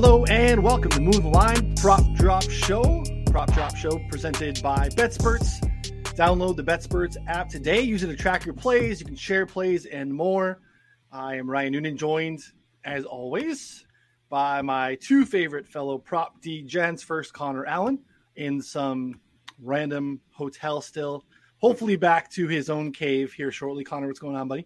Hello and welcome to Move the Line Prop Drop Show. Prop Drop Show presented by BetSperts. Download the BetSperts app today. Use it to track your plays. You can share plays and more. I am Ryan Noonan, joined as always by my two favorite fellow prop D gents. First, Connor Allen in some random hotel still. Hopefully, back to his own cave here shortly. Connor, what's going on, buddy?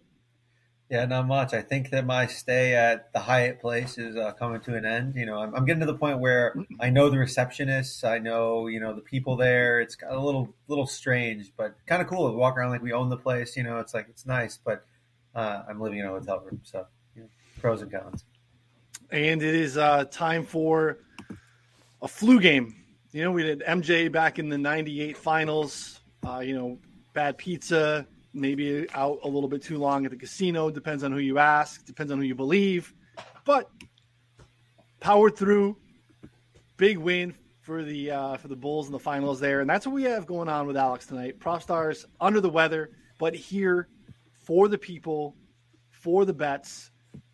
Yeah, not much. I think that my stay at the Hyatt place is uh, coming to an end. You know, I'm, I'm, getting to the point where I know the receptionists, I know you know the people there. It's a little little strange, but kind of cool. We walk around like we own the place. You know, it's like it's nice, but uh, I'm living in a hotel room, so you know, pros and cons. And it is uh, time for a flu game. You know, we did MJ back in the '98 finals. Uh, you know, bad pizza, maybe out a little bit too long at the casino. Depends on who you ask, depends on who you believe. But powered through, big win for the uh, for the Bulls in the finals there, and that's what we have going on with Alex tonight. PropStarz under the weather, but here for the people, for the bets.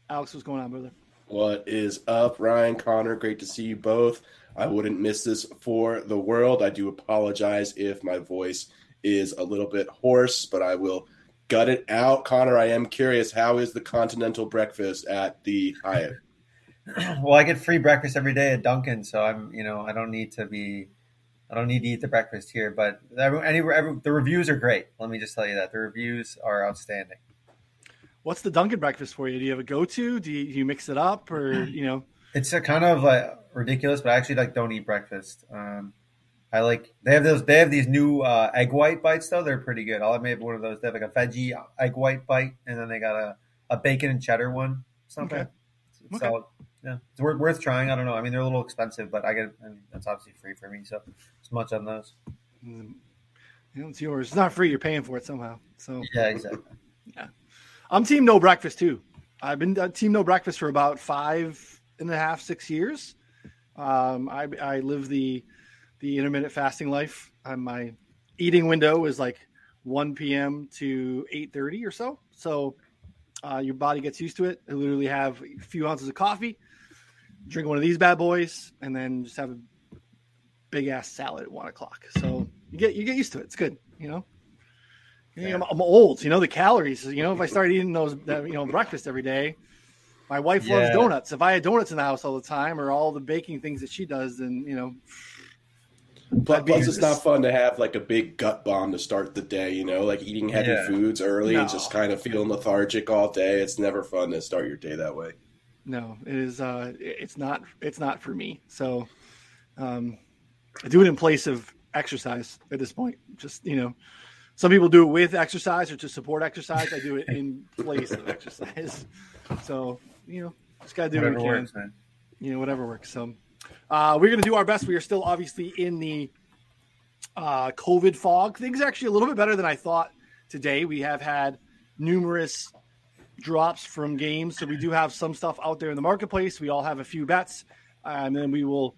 Alex, what's going on, brother? What is up, Ryan Connor? Great to see you both. I wouldn't miss this for the world. I do apologize if my voice is a little bit hoarse, but I will gut it out. Connor, I am curious how is the continental breakfast at the Hyatt? well, I get free breakfast every day at Dunkin', so I'm, you know, I don't need to be, I don't need to eat the breakfast here. But every, any, every, the reviews are great. Let me just tell you that the reviews are outstanding. What's the Dunkin' breakfast for you? Do you have a go-to? Do you, do you mix it up, or you know? It's a kind of like ridiculous, but I actually like don't eat breakfast. Um, I like they have those. They have these new uh, egg white bites though. They're pretty good. I'll have one of those. They have like a veggie egg white bite, and then they got a, a bacon and cheddar one. Something. Okay. It's, okay. yeah, it's worth, worth trying. I don't know. I mean, they're a little expensive, but I get. I mean, that's obviously free for me, so it's much on those. Mm, you know, it's yours. It's not free. You're paying for it somehow. So yeah, exactly. yeah, I'm team no breakfast too. I've been uh, team no breakfast for about five and a half, six years. Um, I I live the the intermittent fasting life. Uh, my eating window is like 1 p.m. to 8:30 or so. So uh, your body gets used to it. I literally have a few ounces of coffee, drink one of these bad boys, and then just have a big ass salad at one o'clock. So you get you get used to it. It's good, you know. Yeah. I'm, I'm, old, you know the calories. You know, if I start eating those, that, you know, breakfast every day, my wife yeah. loves donuts. If I had donuts in the house all the time, or all the baking things that she does, then you know, but plus, it's not fun to have like a big gut bomb to start the day. You know, like eating heavy yeah. foods early no. and just kind of feeling lethargic all day. It's never fun to start your day that way. No, it is. Uh, it's not. It's not for me. So, um, I do it in place of exercise at this point. Just you know, some people do it with exercise or to support exercise. I do it in place of exercise. So you know, just gotta do whatever what you can. Works, man. You know, whatever works. So. Uh, we're going to do our best. We are still obviously in the uh, COVID fog. Things actually a little bit better than I thought today. We have had numerous drops from games, so we do have some stuff out there in the marketplace. We all have a few bets, and then we will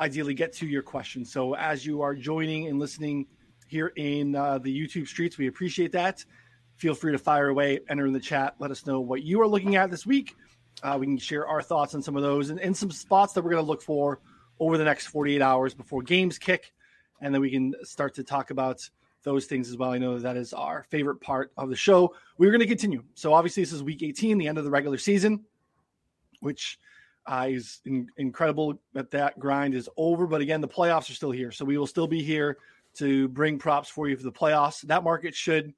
ideally get to your questions. So as you are joining and listening here in uh, the YouTube streets, we appreciate that. Feel free to fire away, enter in the chat, let us know what you are looking at this week uh, we can share our thoughts on some of those and, and some spots that we're going to look for over the next 48 hours before games kick. And then we can start to talk about those things as well. I know that is our favorite part of the show. We're going to continue. So, obviously, this is week 18, the end of the regular season, which uh, is in, incredible that that grind is over. But again, the playoffs are still here. So, we will still be here to bring props for you for the playoffs. That market should,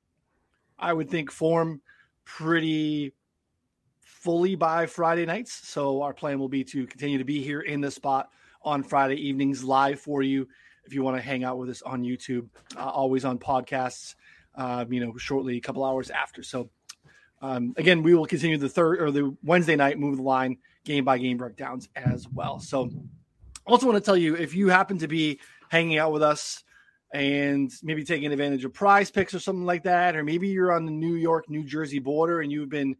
I would think, form pretty fully by Friday nights. So our plan will be to continue to be here in the spot on Friday evenings live for you. If you want to hang out with us on YouTube, uh, always on podcasts, um, you know, shortly a couple hours after. So um, again, we will continue the third or the Wednesday night move the line game by game breakdowns as well. So also want to tell you if you happen to be hanging out with us and maybe taking advantage of prize picks or something like that, or maybe you're on the New York, New Jersey border and you've been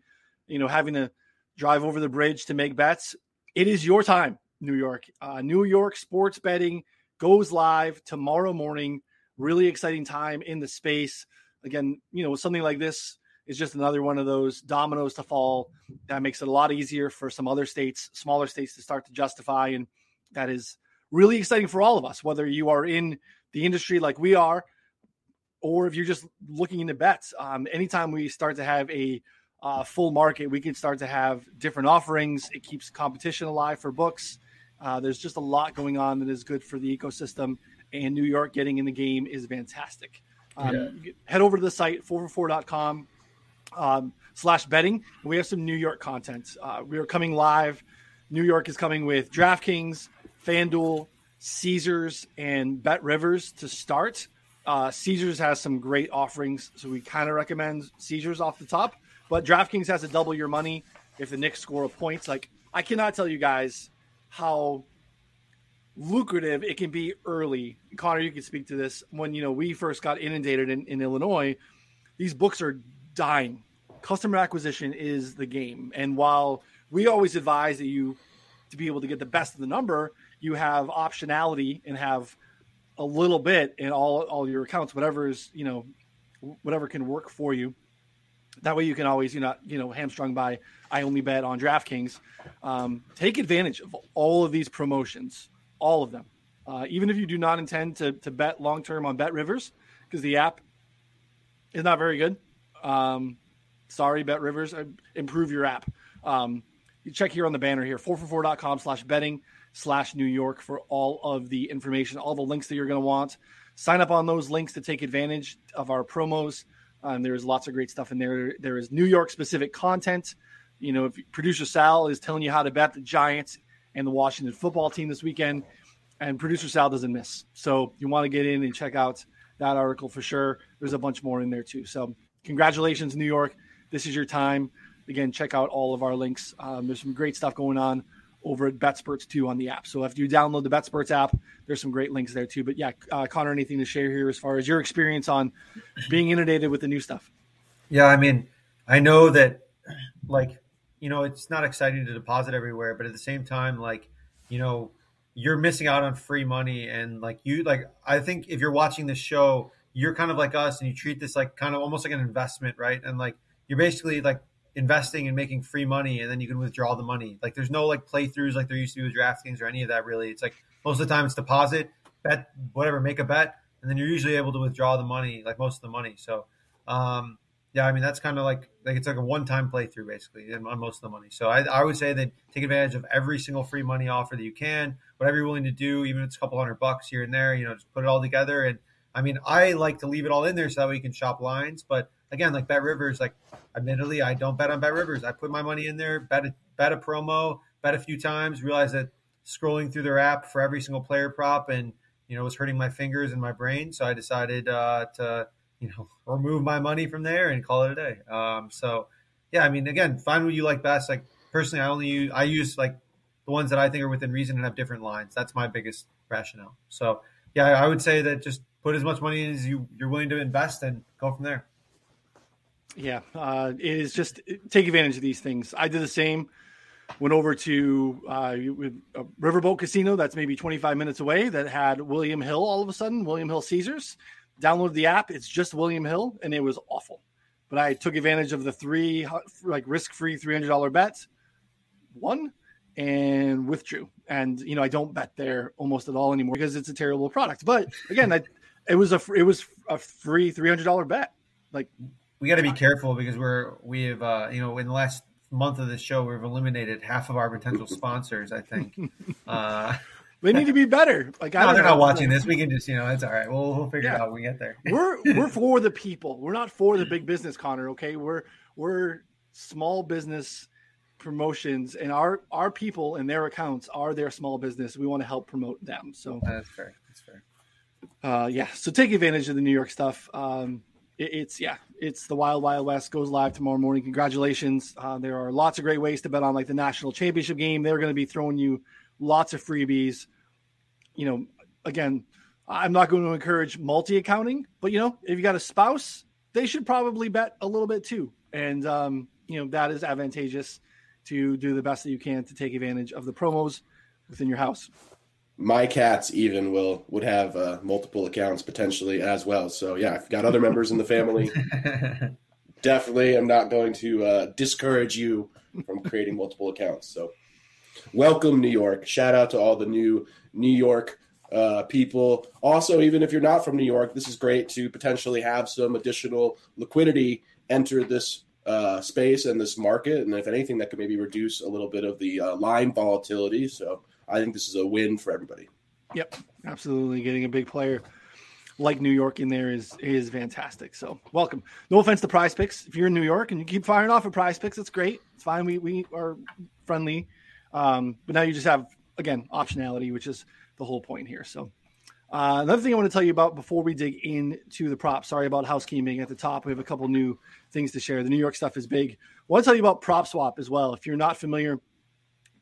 you know, having to drive over the bridge to make bets, it is your time, New York. Uh, New York sports betting goes live tomorrow morning. Really exciting time in the space. Again, you know, something like this, is just another one of those dominoes to fall that makes it a lot easier for some other states, smaller states to start to justify. And that is really exciting for all of us, whether you are in the industry like we are, or if you're just looking into bets. Um, anytime we start to have a uh, full market, we can start to have different offerings. It keeps competition alive for books. Uh, there's just a lot going on that is good for the ecosystem, and New York getting in the game is fantastic. Um, yeah. Head over to the site, 4for4.com um, slash betting. We have some New York content. Uh, we are coming live. New York is coming with DraftKings, FanDuel, Caesars, and Bet Rivers to start. Uh, Caesars has some great offerings, so we kind of recommend Caesars off the top. But DraftKings has to double your money if the Knicks score a points. Like I cannot tell you guys how lucrative it can be early. Connor, you can speak to this. When you know we first got inundated in, in Illinois, these books are dying. Customer acquisition is the game, and while we always advise that you to be able to get the best of the number, you have optionality and have a little bit in all all your accounts, whatever is you know, whatever can work for you. That way, you can always you know you know hamstrung by I only bet on DraftKings. Um, take advantage of all of these promotions, all of them. Uh, even if you do not intend to to bet long term on Bet Rivers, because the app is not very good. Um, sorry, Bet Rivers, uh, improve your app. Um, you check here on the banner here, 4for4.com slash betting slash New York for all of the information, all the links that you're going to want. Sign up on those links to take advantage of our promos. Um, there's lots of great stuff in there. There is New York specific content. You know, if producer Sal is telling you how to bet the Giants and the Washington football team this weekend, and producer Sal doesn't miss. So you want to get in and check out that article for sure. There's a bunch more in there too. So congratulations, New York. This is your time. Again, check out all of our links. Um, there's some great stuff going on over at BetSperts too on the app. So if you download the BetSperts app, there's some great links there too. But yeah, uh, Connor, anything to share here as far as your experience on being inundated with the new stuff? Yeah, I mean, I know that like you know it's not exciting to deposit everywhere, but at the same time, like you know you're missing out on free money and like you like I think if you're watching this show, you're kind of like us and you treat this like kind of almost like an investment, right? And like you're basically like investing and making free money and then you can withdraw the money. Like there's no like playthroughs like there used to be with DraftKings or any of that really. It's like most of the time it's deposit, bet, whatever, make a bet, and then you're usually able to withdraw the money, like most of the money. So um, yeah, I mean that's kind of like like it's like a one time playthrough basically on most of the money. So I, I would say that take advantage of every single free money offer that you can, whatever you're willing to do, even if it's a couple hundred bucks here and there, you know, just put it all together. And I mean, I like to leave it all in there so that way you can shop lines, but again, like Bet Rivers, like admittedly, I don't bet on Bet Rivers. I put my money in there, bet a, bet a promo, bet a few times, realize that scrolling through their app for every single player prop and you know was hurting my fingers and my brain. So I decided uh, to you know remove my money from there and call it a day. Um, so yeah, I mean, again, find what you like best. Like personally, I only use I use like the ones that I think are within reason and have different lines. That's my biggest rationale. So yeah, I would say that just put as much money as you you're willing to invest and go from there. Yeah, uh, it is just take advantage of these things. I did the same. Went over to uh, a Riverboat Casino that's maybe 25 minutes away that had William Hill all of a sudden, William Hill Caesars. Downloaded the app. It's just William Hill, and it was awful. But I took advantage of the three like risk free $300 bets, won, and withdrew. And you know I don't bet there almost at all anymore because it's a terrible product. But again, I, it was a it was a free $300 bet. Like we got to be careful because we're we have uh, you know in the last month of the show we've eliminated half of our potential sponsors. I think uh, they need to be better. Like I no, they're know. not watching this. We can just you know it's all right. We'll we'll figure yeah. it out when we get there. we're we're for the people. We're not for the big business, Connor. Okay, we're we're small business promotions and our our people and their accounts are their small business we want to help promote them so that's fair that's fair uh yeah so take advantage of the new york stuff um it's yeah, it's the Wild Wild West goes live tomorrow morning. Congratulations! Uh, there are lots of great ways to bet on like the national championship game. They're going to be throwing you lots of freebies. You know, again, I'm not going to encourage multi accounting, but you know, if you got a spouse, they should probably bet a little bit too, and um, you know that is advantageous to do the best that you can to take advantage of the promos within your house my cats even will would have uh, multiple accounts potentially as well. So yeah, I've got other members in the family. definitely I'm not going to uh, discourage you from creating multiple accounts. So, welcome, New York. Shout out to all the new New York uh, people. Also, even if you're not from New York, this is great to potentially have some additional liquidity enter this uh, space and this market. And if anything, that could maybe reduce a little bit of the uh, line volatility. So, I think this is a win for everybody. Yep, absolutely. Getting a big player like New York in there is is fantastic. So welcome. No offense to Prize Picks. If you're in New York and you keep firing off at Prize Picks, it's great. It's fine. We we are friendly, um, but now you just have again optionality, which is the whole point here. So. Uh, another thing I want to tell you about before we dig into the props. Sorry about housekeeping at the top. We have a couple new things to share. The New York stuff is big. I want to tell you about PropSwap as well. If you're not familiar,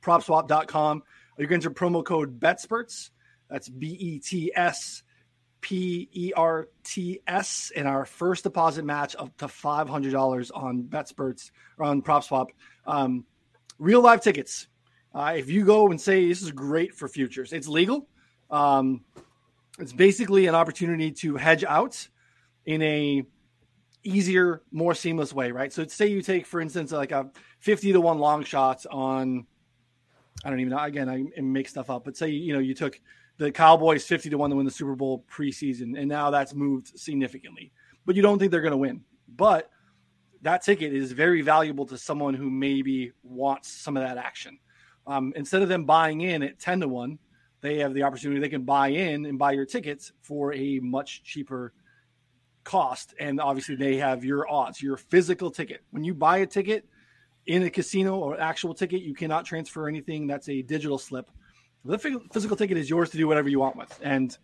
PropSwap.com. You can enter promo code BetSperts. That's B E T S P E R T S in our first deposit match up to five hundred dollars on BetSperts or on PropSwap. Um, real live tickets. Uh, if you go and say this is great for futures, it's legal. Um, it's basically an opportunity to hedge out in a easier, more seamless way, right? So say you take, for instance, like a fifty to one long shot on. I don't even know. Again, I make stuff up, but say you know you took the Cowboys 50 to 1 to win the Super Bowl preseason, and now that's moved significantly. But you don't think they're going to win. But that ticket is very valuable to someone who maybe wants some of that action. Um, instead of them buying in at 10 to 1, they have the opportunity they can buy in and buy your tickets for a much cheaper cost. And obviously, they have your odds, your physical ticket. When you buy a ticket in a casino or actual ticket, you cannot transfer anything. That's a digital slip the physical ticket is yours to do whatever you want with. And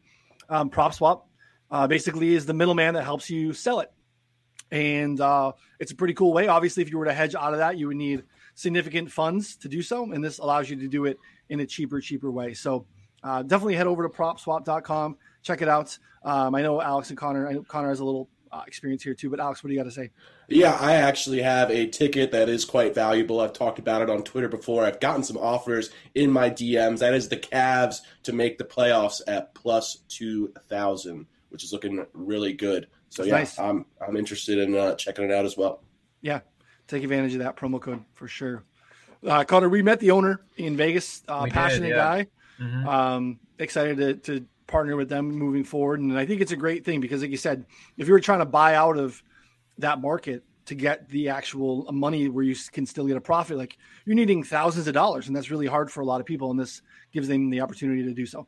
um, PropSwap uh, basically is the middleman that helps you sell it. And uh, it's a pretty cool way. Obviously, if you were to hedge out of that, you would need significant funds to do so. And this allows you to do it in a cheaper, cheaper way. So uh, definitely head over to propswap.com. Check it out. Um, I know Alex and Connor, I know Connor has a little experience here too. But Alex, what do you got to say? Yeah, I actually have a ticket that is quite valuable. I've talked about it on Twitter before. I've gotten some offers in my DMs. That is the Cavs to make the playoffs at plus two thousand, which is looking really good. So That's yeah, nice. I'm I'm interested in uh, checking it out as well. Yeah, take advantage of that promo code for sure. Uh, Connor, we met the owner in Vegas. Uh, passionate did, yeah. guy. Mm-hmm. Um, excited to, to partner with them moving forward. And I think it's a great thing because, like you said, if you were trying to buy out of that market to get the actual money where you can still get a profit, like you're needing thousands of dollars, and that's really hard for a lot of people. And this gives them the opportunity to do so.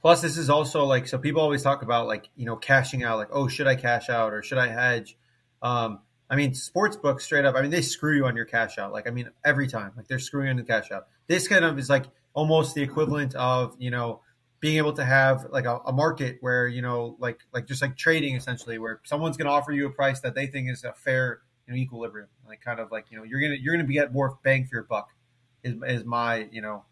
Plus, this is also like so. People always talk about like you know cashing out, like oh, should I cash out or should I hedge? Um, I mean, sports books straight up. I mean, they screw you on your cash out. Like, I mean, every time, like they're screwing on the cash out. This kind of is like almost the equivalent of you know being able to have like a, a, market where you know like like just like trading essentially where someone's going to offer you a price that they think is a fair you know equilibrium. Like kind of like you know you're gonna you're gonna be get more bang for your buck is, is my you know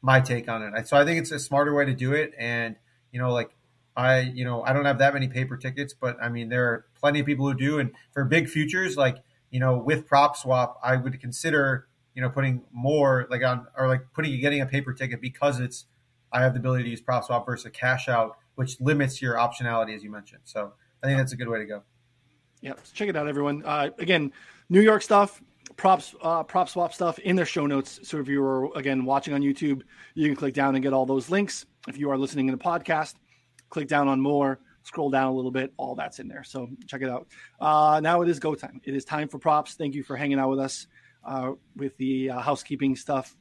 my take on it. So i think it's a smarter way to do it. And you know like i you know i don't have that many paper tickets but i mean there are plenty of people who do. And for big futures like you know with PropSwap i would consider you know putting more like on or like putting getting a paper ticket because it's I have the ability to use PropSwap versus cash out, which limits your optionality, as you mentioned. So I think that's a good way to go. Yeah, check it out, everyone. Uh, again, New York stuff, props, uh, PropSwap stuff in their show notes. So if you are again watching on YouTube, you can click down and get all those links. If you are listening in the podcast, click down on more, scroll down a little bit. All that's in there. So check it out. Uh, now it is go time. It is time for props. Thank you for hanging out with us uh, with the uh, housekeeping stuff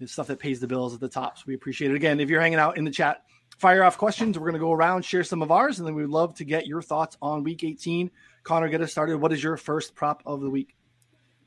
the stuff that pays the bills at the top. So we appreciate it. Again, if you're hanging out in the chat, fire off questions. We're going to go around, share some of ours, and then we'd love to get your thoughts on week 18. Connor, get us started. What is your first prop of the week?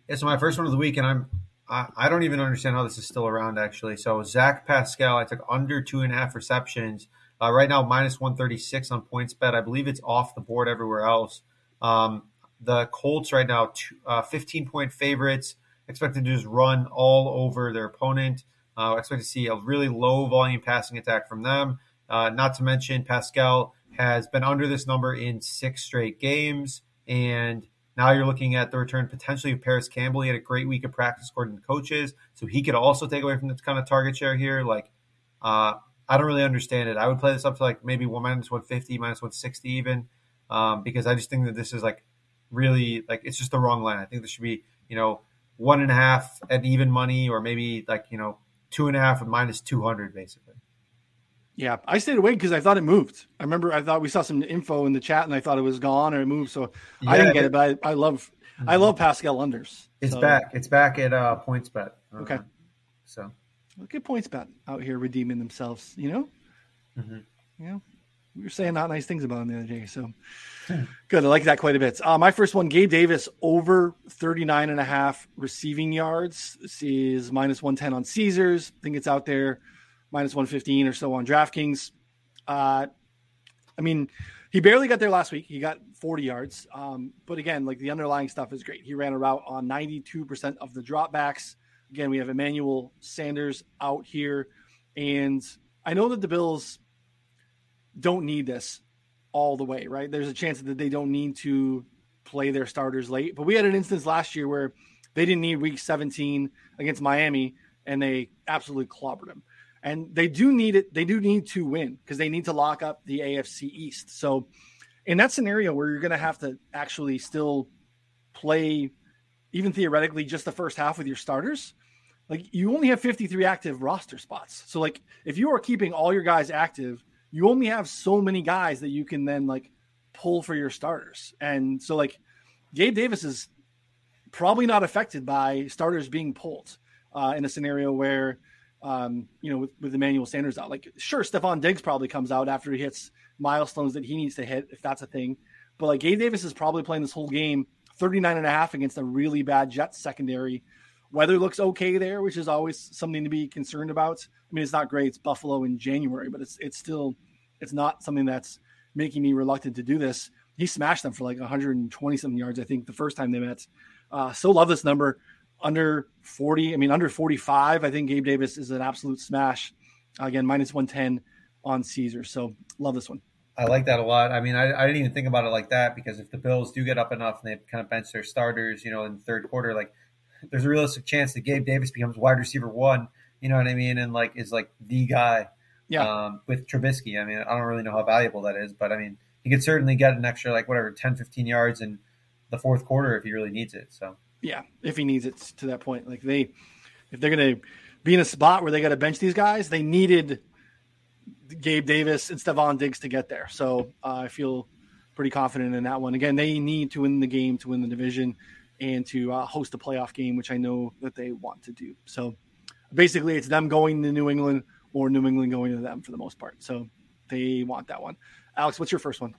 Yeah, so my first one of the week, and I'm I, I don't even understand how this is still around actually. So Zach Pascal, I took under two and a half receptions. Uh, right now, minus 136 on PointsBet. I believe it's off the board everywhere else. Um, the Colts right now, two, uh, 15 point favorites expected to just run all over their opponent. Uh, expect to see a really low volume passing attack from them. Uh, not to mention, Pascal has been under this number in six straight games. And now you're looking at the return potentially of Parris Campbell. He had a great week of practice according to coaches. So he could also take away from this kind of target share here. Like, uh, I don't really understand it. I would play this up to like maybe one minus 150, minus 160 even, um, because I just think that this is like really like it's just the wrong line. I think this should be you know one and a half at even money, or maybe like you know two and a half at minus two hundred, basically. Yeah, I stayed away because I thought it moved. I remember I thought we saw some info in the chat, and I thought it was gone or it moved. So yeah, I didn't get it, but I, I love mm-hmm. I love Pascal unders. It's so. back. It's back at uh, PointsBet. Uh, okay, so look at PointsBet out here redeeming themselves. You know, mm-hmm. know, we were saying not nice things about him the other day. So good. I like that quite a bit. Uh, my first one, Gabe Davis over 39 and a half receiving yards. This is minus 110 on Caesars. I think it's out there minus 115 or so on DraftKings. Uh, I mean, he barely got there last week. He got 40 yards. Um, but again, like the underlying stuff is great. He ran a route on 92% of the dropbacks. Again, we have Emmanuel Sanders out here. And I know that the Bills don't need this all the way, right? There's a chance that they don't need to play their starters late. But we had an instance last year where they didn't need week 17 against Miami and they absolutely clobbered them and they do need it. They do need to win because they need to lock up the AFC East. So, in that scenario where you're going to have to actually still play, even theoretically, just the first half with your starters, like you only have 53 active roster spots. So, like if you are keeping all your guys active, you only have so many guys that you can then like pull for your starters. And so, like Gabe Davis is probably not affected by starters being pulled uh, in a scenario where um, you know, with, with Emmanuel Sanders out. Like, sure, Stefon Diggs probably comes out after he hits milestones that he needs to hit, if that's a thing. But like Gabe Davis is probably playing this whole game 39 and a half against a really bad Jets secondary. Weather looks okay there, which is always something to be concerned about. I mean, it's not great. It's Buffalo in January, but it's it's still it's not something that's making me reluctant to do this. He smashed them for like 120 something yards, I think, the first time they met. Uh, so love this number under 40. I mean, under 45. I think Gabe Davis is an absolute smash. Again, minus 110 on Caesar. So love this one. I like that a lot. I mean, I, I, didn't even think about it like that because if the Bills do get up enough and they kind of bench their starters, you know, in the third quarter, like there's a realistic chance that Gabe Davis becomes wide receiver one. You know what I mean? And like is like the guy. Yeah. Um, with Trubisky, I mean, I don't really know how valuable that is, but I mean, he could certainly get an extra like whatever 10, 15 yards in the fourth quarter if he really needs it. So yeah, if he needs it to that point. Like they, if they're going to be in a spot where they got to bench these guys, they needed Gabe Davis and Stefon Diggs to get there. So uh, I feel pretty confident in that one. Again, they need to win the game to win the division and to uh, host a playoff game, which I know that they want to do. So basically, it's them going to New England or New England going to them for the most part. So they want that one. Alex, what's your first one?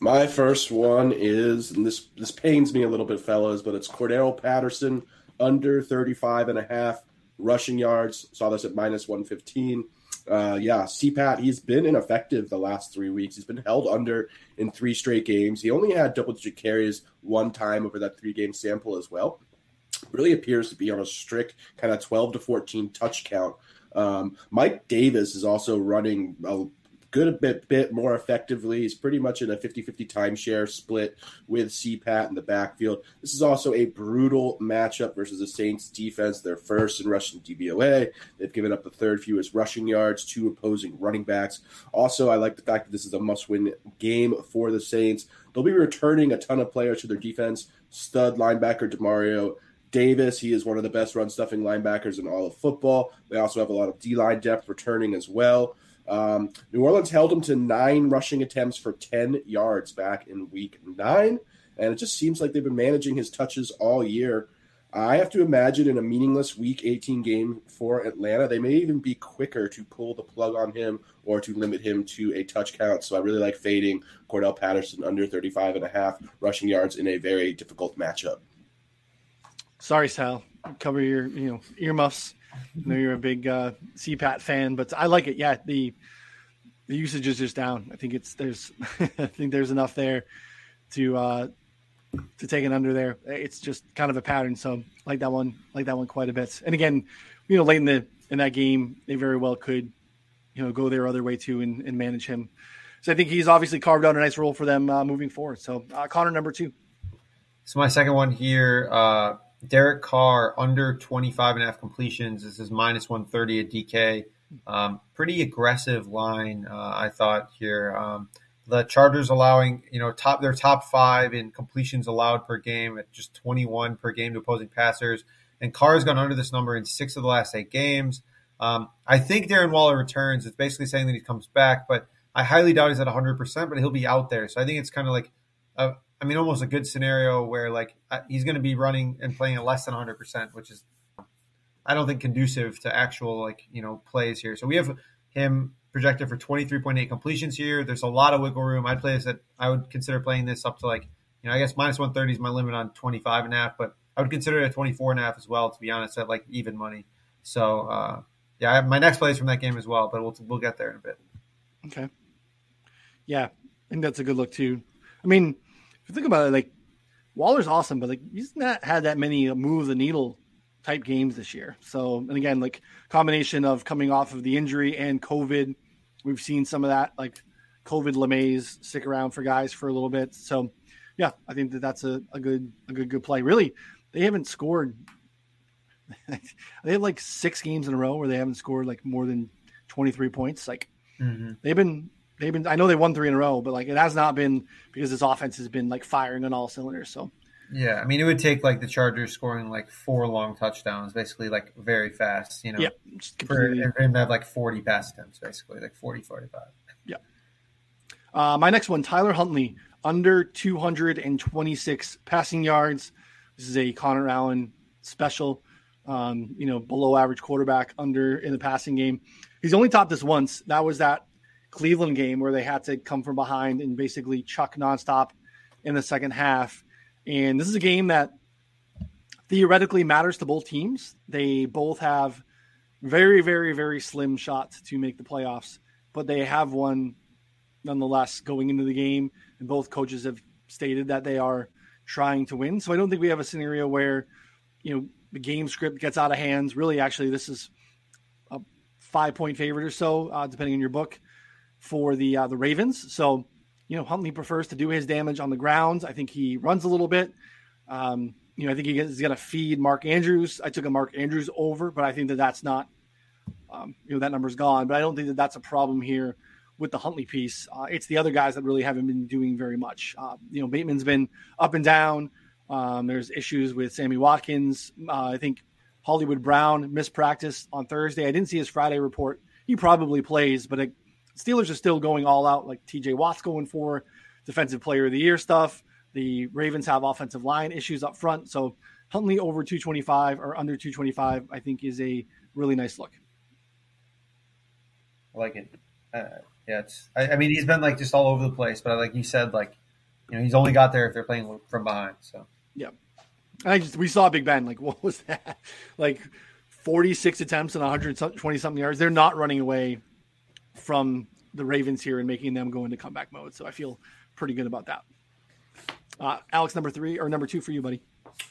My first one is, and this this pains me a little bit, fellas, but it's Cordarrelle Patterson under 35 and a half rushing yards. Saw this at minus 115. Uh, yeah, CPAT, he's been ineffective the last three weeks. He's been held under in three straight games. He only had double digit carries one time over that three game sample as well. Really appears to be on a strict kind of 12 to 14 touch count. Um, Mike Davis is also running a good bit, bit more effectively. He's pretty much in a 50 50 timeshare split with CPAT in the backfield. This is also a brutal matchup versus the Saints defense. They're first in rushing DVOA. They've given up the third fewest rushing yards to opposing running backs. Also, I like the fact that this is a must win game for the Saints. They'll be returning a ton of players to their defense. Stud linebacker Demario Davis, he is one of the best run stuffing linebackers in all of football. They also have a lot of D line depth returning as well. Um, New Orleans held him to nine rushing attempts for 10 yards back in week nine. And it just seems like they've been managing his touches all year. I have to imagine in a meaningless week 18 game for Atlanta, they may even be quicker to pull the plug on him or to limit him to a touch count. So I really like fading Cordarrelle Patterson under 35 and a half rushing yards in a very difficult matchup. Sorry, Sal. Cover your you know earmuffs. I know you're a big uh, CPAT fan, but I like it. Yeah, the the usage is just down. I think it's there's I think there's enough there to uh, to take it under there. It's just kind of a pattern. So like that one, like that one quite a bit. And again, you know, late in the in that game, they very well could, you know, go their other way too and, and manage him. So I think he's obviously carved out a nice role for them uh, moving forward. So uh, Connor number two. So my second one here, uh, Derek Carr under 25 and a half completions. This is minus 130 at DK. Um, pretty aggressive line, uh, I thought here. Um, The Chargers allowing, you know, top their top five in completions allowed per game at just 21 per game to opposing passers. And Carr's gone under this number in six of the last eight games. Um, I think Darren Waller returns. It's basically saying that he comes back, but I highly doubt he's at 100%, but he'll be out there. So I think it's kind of like, a, I mean, almost a good scenario where like uh, he's going to be running and playing at less than 100%, which is, I don't think conducive to actual like, you know, plays here. So we have him projected for 23.8 completions here. There's a lot of wiggle room. I'd play this at, I would consider playing this up to like, you know, I guess minus 130 is my limit on 25 and a half, but I would consider it at 24 and a half as well, to be honest, at like even money. So, uh, yeah, my next play is from that game as well, but we'll, we'll get there in a bit. Okay. Yeah, I think that's a good look too. I mean, if you think about it, like Waller's awesome, but like he's not had that many move the needle type games this year. So, and again, like combination of coming off of the injury and COVID, we've seen some of that, like COVID LeMays stick around for guys for a little bit. So, yeah, I think that that's a, a good, a good, good play. Really, they haven't scored. they have like six games in a row where they haven't scored like more than 23 points. Like mm-hmm. they've been, they've been, I know they won three in a row, but like it has not been because this offense has been like firing on all cylinders. So, yeah, I mean, it would take like the Chargers scoring like four long touchdowns, basically like very fast, you know, yeah, for, for him to have like 40 pass attempts, basically like 40, 45. Yeah. Uh, my next one, Tyler Huntley, under 226 passing yards. This is a Connor Allen special, um, you know, below average quarterback under in the passing game. He's only topped this once. That was that Cleveland game where they had to come from behind and basically chuck nonstop in the second half and this is a game that theoretically matters to both teams. They both have very, very, very slim shots to make the playoffs, but they have one nonetheless going into the game. And both coaches have stated that they are trying to win. So I don't think we have a scenario where, you know, the game script gets out of hands. Really, actually, this is a five point favorite or so, uh, depending on your book, for the uh, the Ravens. So you know, Huntley prefers to do his damage on the ground. I think he runs a little bit. Um, you know, I think he is going to feed Mark Andrews. I took a Mark Andrews over, but I think that that's not, um, you know, that number's gone. But I don't think that that's a problem here with the Huntley piece. Uh, it's the other guys that really haven't been doing very much. Uh, you know, Bateman's been up and down. Um, there's issues with Sammy Watkins. Uh, I think Hollywood Brown missed practice on Thursday. I didn't see his Friday report. He probably plays, but it, Steelers are still going all out, like TJ Watt's going for defensive player of the year stuff. The Ravens have offensive line issues up front. So Huntley over 225 or under 225, I think, is a really nice look. I like it. Uh, yeah, it's. I, I, mean, he's been like just all over the place, but like you said, like you know, he's only got there if they're playing from behind. So yeah, I just we saw Big Ben. Like, what was that? Like 46 attempts and 120 something yards. They're not running away from the Ravens here and making them go into comeback mode. So I feel pretty good about that. Uh, Alex, number three or number two for you, buddy?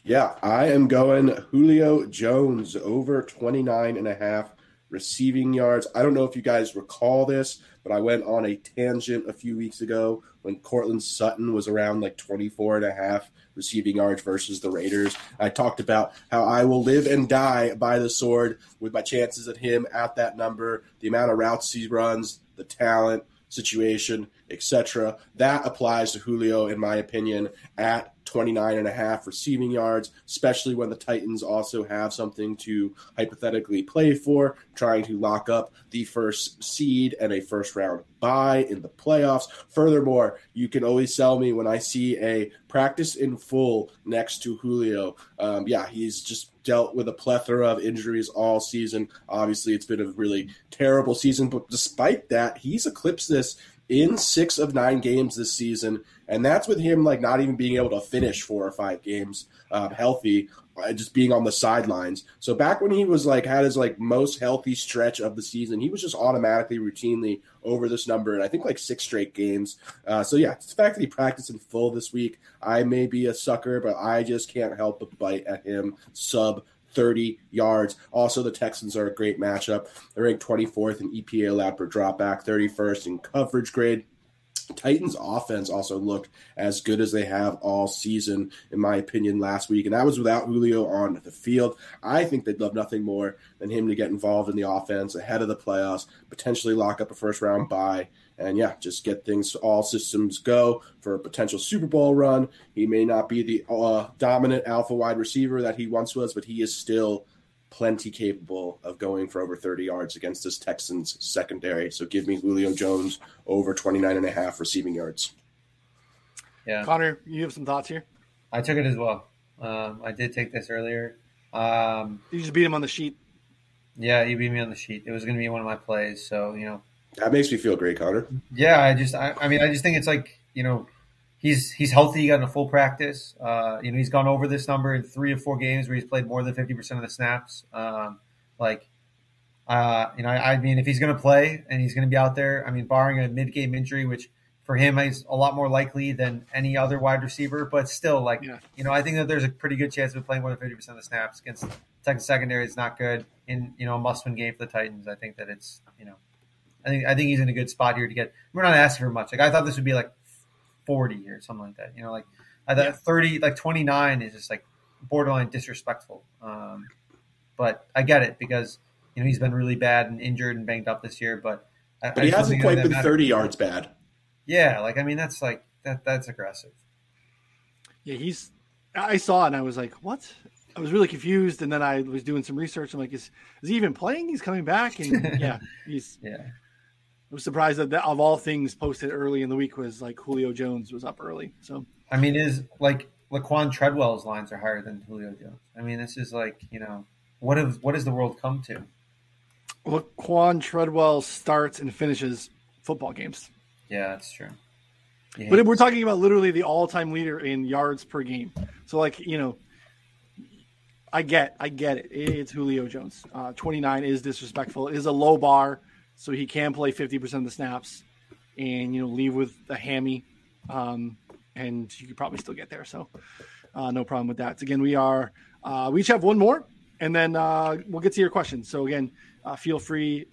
Yeah, I am going Julio Jones over 29 and a half receiving yards. I don't know if you guys recall this, but I went on a tangent a few weeks ago when Courtland Sutton was around like 24 and a half receiving yards versus the Raiders. I talked about how I will live and die by the sword with my chances at him at that number, the amount of routes he runs, the talent situation, etc. That applies to Julio, in my opinion, at 29 and a half receiving yards, especially when the Titans also have something to hypothetically play for, trying to lock up the first seed and a first round bye in the playoffs. Furthermore, you can always sell me when I see a practice in full next to Julio. Um, yeah, he's just dealt with a plethora of injuries all season. Obviously, it's been a really terrible season, but despite that, he's eclipsed this in six of nine games this season, and that's with him like not even being able to finish four or five games uh, healthy, uh, just being on the sidelines. So back when he was like had his like most healthy stretch of the season, he was just automatically routinely over this number, and I think like six straight games. Uh, so yeah, the fact that he practiced in full this week, I may be a sucker, but I just can't help but bite at him sub 30 yards. Also, the Texans are a great matchup. They're ranked 24th in EPA allowed per dropback, 31st in coverage grade. Titans offense also looked as good as they have all season, in my opinion, last week. And that was without Julio on the field. I think they'd love nothing more than him to get involved in the offense ahead of the playoffs, potentially lock up a first round bye, and yeah, just get things all systems go for a potential Super Bowl run. He may not be the uh, dominant alpha wide receiver that he once was, but he is still plenty capable of going for over 30 yards against this Texans secondary. So give me Julio Jones over 29 and a half receiving yards. Yeah. Connor, you have some thoughts here? I took it as well. Um, I did take this earlier. Um, you just beat him on the sheet. Yeah, you beat me on the sheet. It was going to be one of my plays. So, you know. That makes me feel great, Connor. Yeah, I just, I, I mean, I just think it's like, you know, he's he's healthy. He got a full practice. Uh, you know, he's gone over this number in three or four games where he's played more than fifty percent of the snaps. Um, like, uh, you know, I, I, mean, if he's going to play and he's going to be out there, I mean, barring a mid-game injury, which for him is a lot more likely than any other wide receiver, but still, like, yeah. you know, I think that there's a pretty good chance of playing more than fifty percent of the snaps against Texas secondary. is not good in you know a must-win game for the Titans. I think that it's you know. I think I think he's in a good spot here to get. We're not asking for much. Like I thought this would be like 40 or something like that. You know, like I thought yeah. 30, like 29 is just like borderline disrespectful. Um, but I get it because you know he's been really bad and injured and banged up this year. But but I he hasn't quite been 30 yards bad. Yeah, like I mean that's like that that's aggressive. Yeah, he's. I saw it and I was like, what? I was really confused, and then I was doing some research. I'm like, is is he even playing? He's coming back, and yeah, he's yeah. I was surprised that, that of all things posted early in the week was like Julio Jones was up early. So I mean, is like Laquon Treadwell's lines are higher than Julio Jones. I mean, this is like you know what have what has the world come to? Laquon Treadwell starts and finishes football games. Yeah, that's true. But we're talking about literally the all-time leader in yards per game. So, like you know, I get, I get it. It's Julio Jones. Uh, Twenty-nine is disrespectful. It is a low bar so he can play 50% of the snaps and you know leave with a hammy um, and you could probably still get there. So uh, no problem with that. Again we are uh, we each have one more and then uh, we'll get to your questions. So again uh, feel free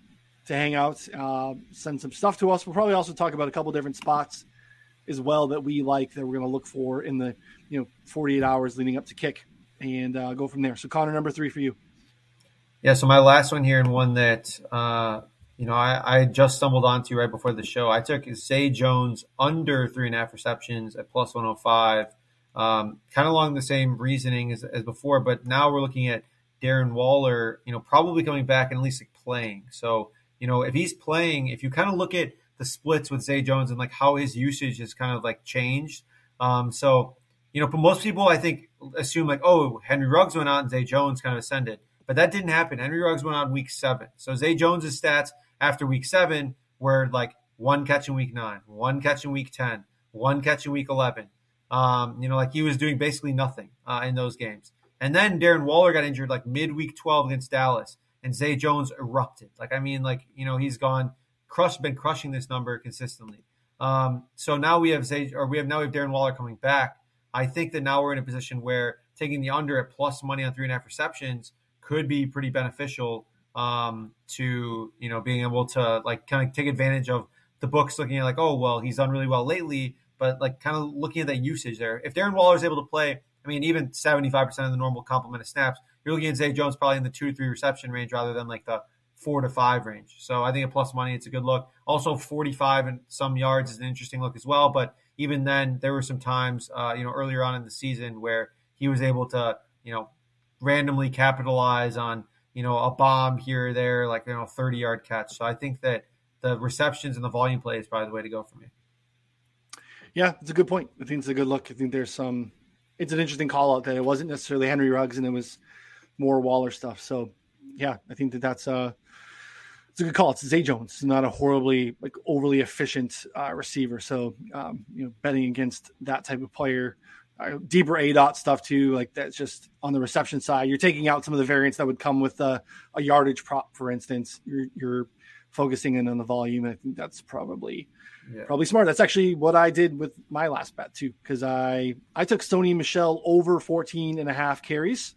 to hang out uh, send some stuff to us. We'll probably also talk about a couple different spots as well that we like that we're going to look for in the you know 48 hours leading up to kick and uh, go from there. So connor number three for you. Yeah so my last one here and one that you know, I, I just stumbled onto right before the show. I took Zay Jones under three and a half receptions at plus 105, um, kind of along the same reasoning as, as before, but now we're looking at Darren Waller, you know, probably coming back and at least like playing. So, you know, if he's playing, if you kind of look at the splits with Zay Jones and like how his usage has kind of like changed. Um, so, you know, for most people, I think assume like, oh, Henry Ruggs went out and Zay Jones kind of ascended, but that didn't happen. Henry Ruggs went on week seven. So Zay Jones's stats after week seven where like one catch in week nine, one catch in week 10, one catch in week 11. Um, you know, like he was doing basically nothing uh, in those games. And then Darren Waller got injured like mid week 12 against Dallas, and Zay Jones erupted. Like, I mean, like, you know, he's gone, crushed, been crushing this number consistently. Um, so now we have Zay, or we have now we have Darren Waller coming back. I think that now we're in a position where taking the under at plus money on three and a half receptions could be pretty beneficial um, to you know being able to like kind of take advantage of the books looking at like oh well he's done really well lately but like kind of looking at that usage there. If Darren Waller is able to play I mean even 75% of the normal complement of snaps you're looking at Zay Jones probably in the two to three reception range rather than like the four to five range. So I think at plus money it's a good look. Also 45 and some yards is an interesting look as well but even then there were some times uh, you know earlier on in the season where he was able to you know randomly capitalize on you know, a bomb here or there, like, you know, 30 yard catch. So I think that the receptions and the volume play is probably the way to go for me. Yeah, it's a good point. I think it's a good look. I think there's some, it's an interesting call out that it wasn't necessarily Henry Ruggs and it was more Waller stuff. So yeah, I think that that's a, it's a good call. It's Zay Jones. Not a horribly like overly efficient uh, receiver. So um, you know, betting against that type of player uh, deeper aDOT stuff too. Like that's just on the reception side. You're taking out some of the variants that would come with a, a yardage prop, for instance. You're, you're, focusing in on the volume. I think that's probably yeah. probably smart. That's actually what I did with my last bet too, because I I took Sony Michel over 14 and a half carries.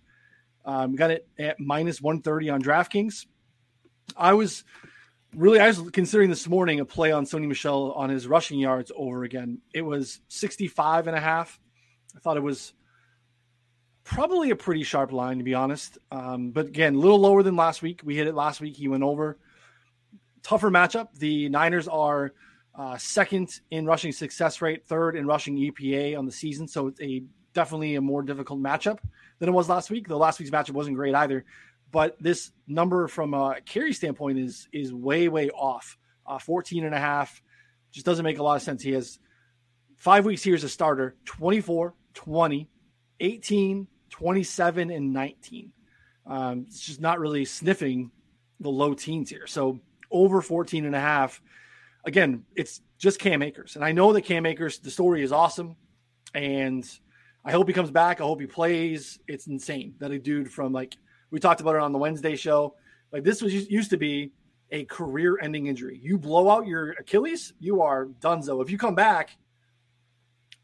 Um, got it at minus 130 on DraftKings. I was really, I was considering this morning a play on Sony Michel on his rushing yards over again. It was 65 and a half. I thought it was probably a pretty sharp line, to be honest. Um, but again, a little lower than last week. We hit it last week. He went over. Tougher matchup. The Niners are uh, second in rushing success rate, third in rushing EPA on the season. So it's a definitely a more difficult matchup than it was last week. The last week's matchup wasn't great either. But this number from a carry standpoint is is way, way off. Uh, 14 and a half just doesn't make a lot of sense. He has five weeks here as a starter 24, 20, 18, 27, and 19. Um, it's just not really sniffing the low teens here. So over 14 and a half. Again, it's just Cam Akers. And I know that Cam Akers, the story is awesome. And I hope he comes back. I hope he plays. It's insane that a dude from like – we talked about it on the Wednesday show. Like this was used to be a career-ending injury. You blow out your Achilles, you are donezo. If you come back,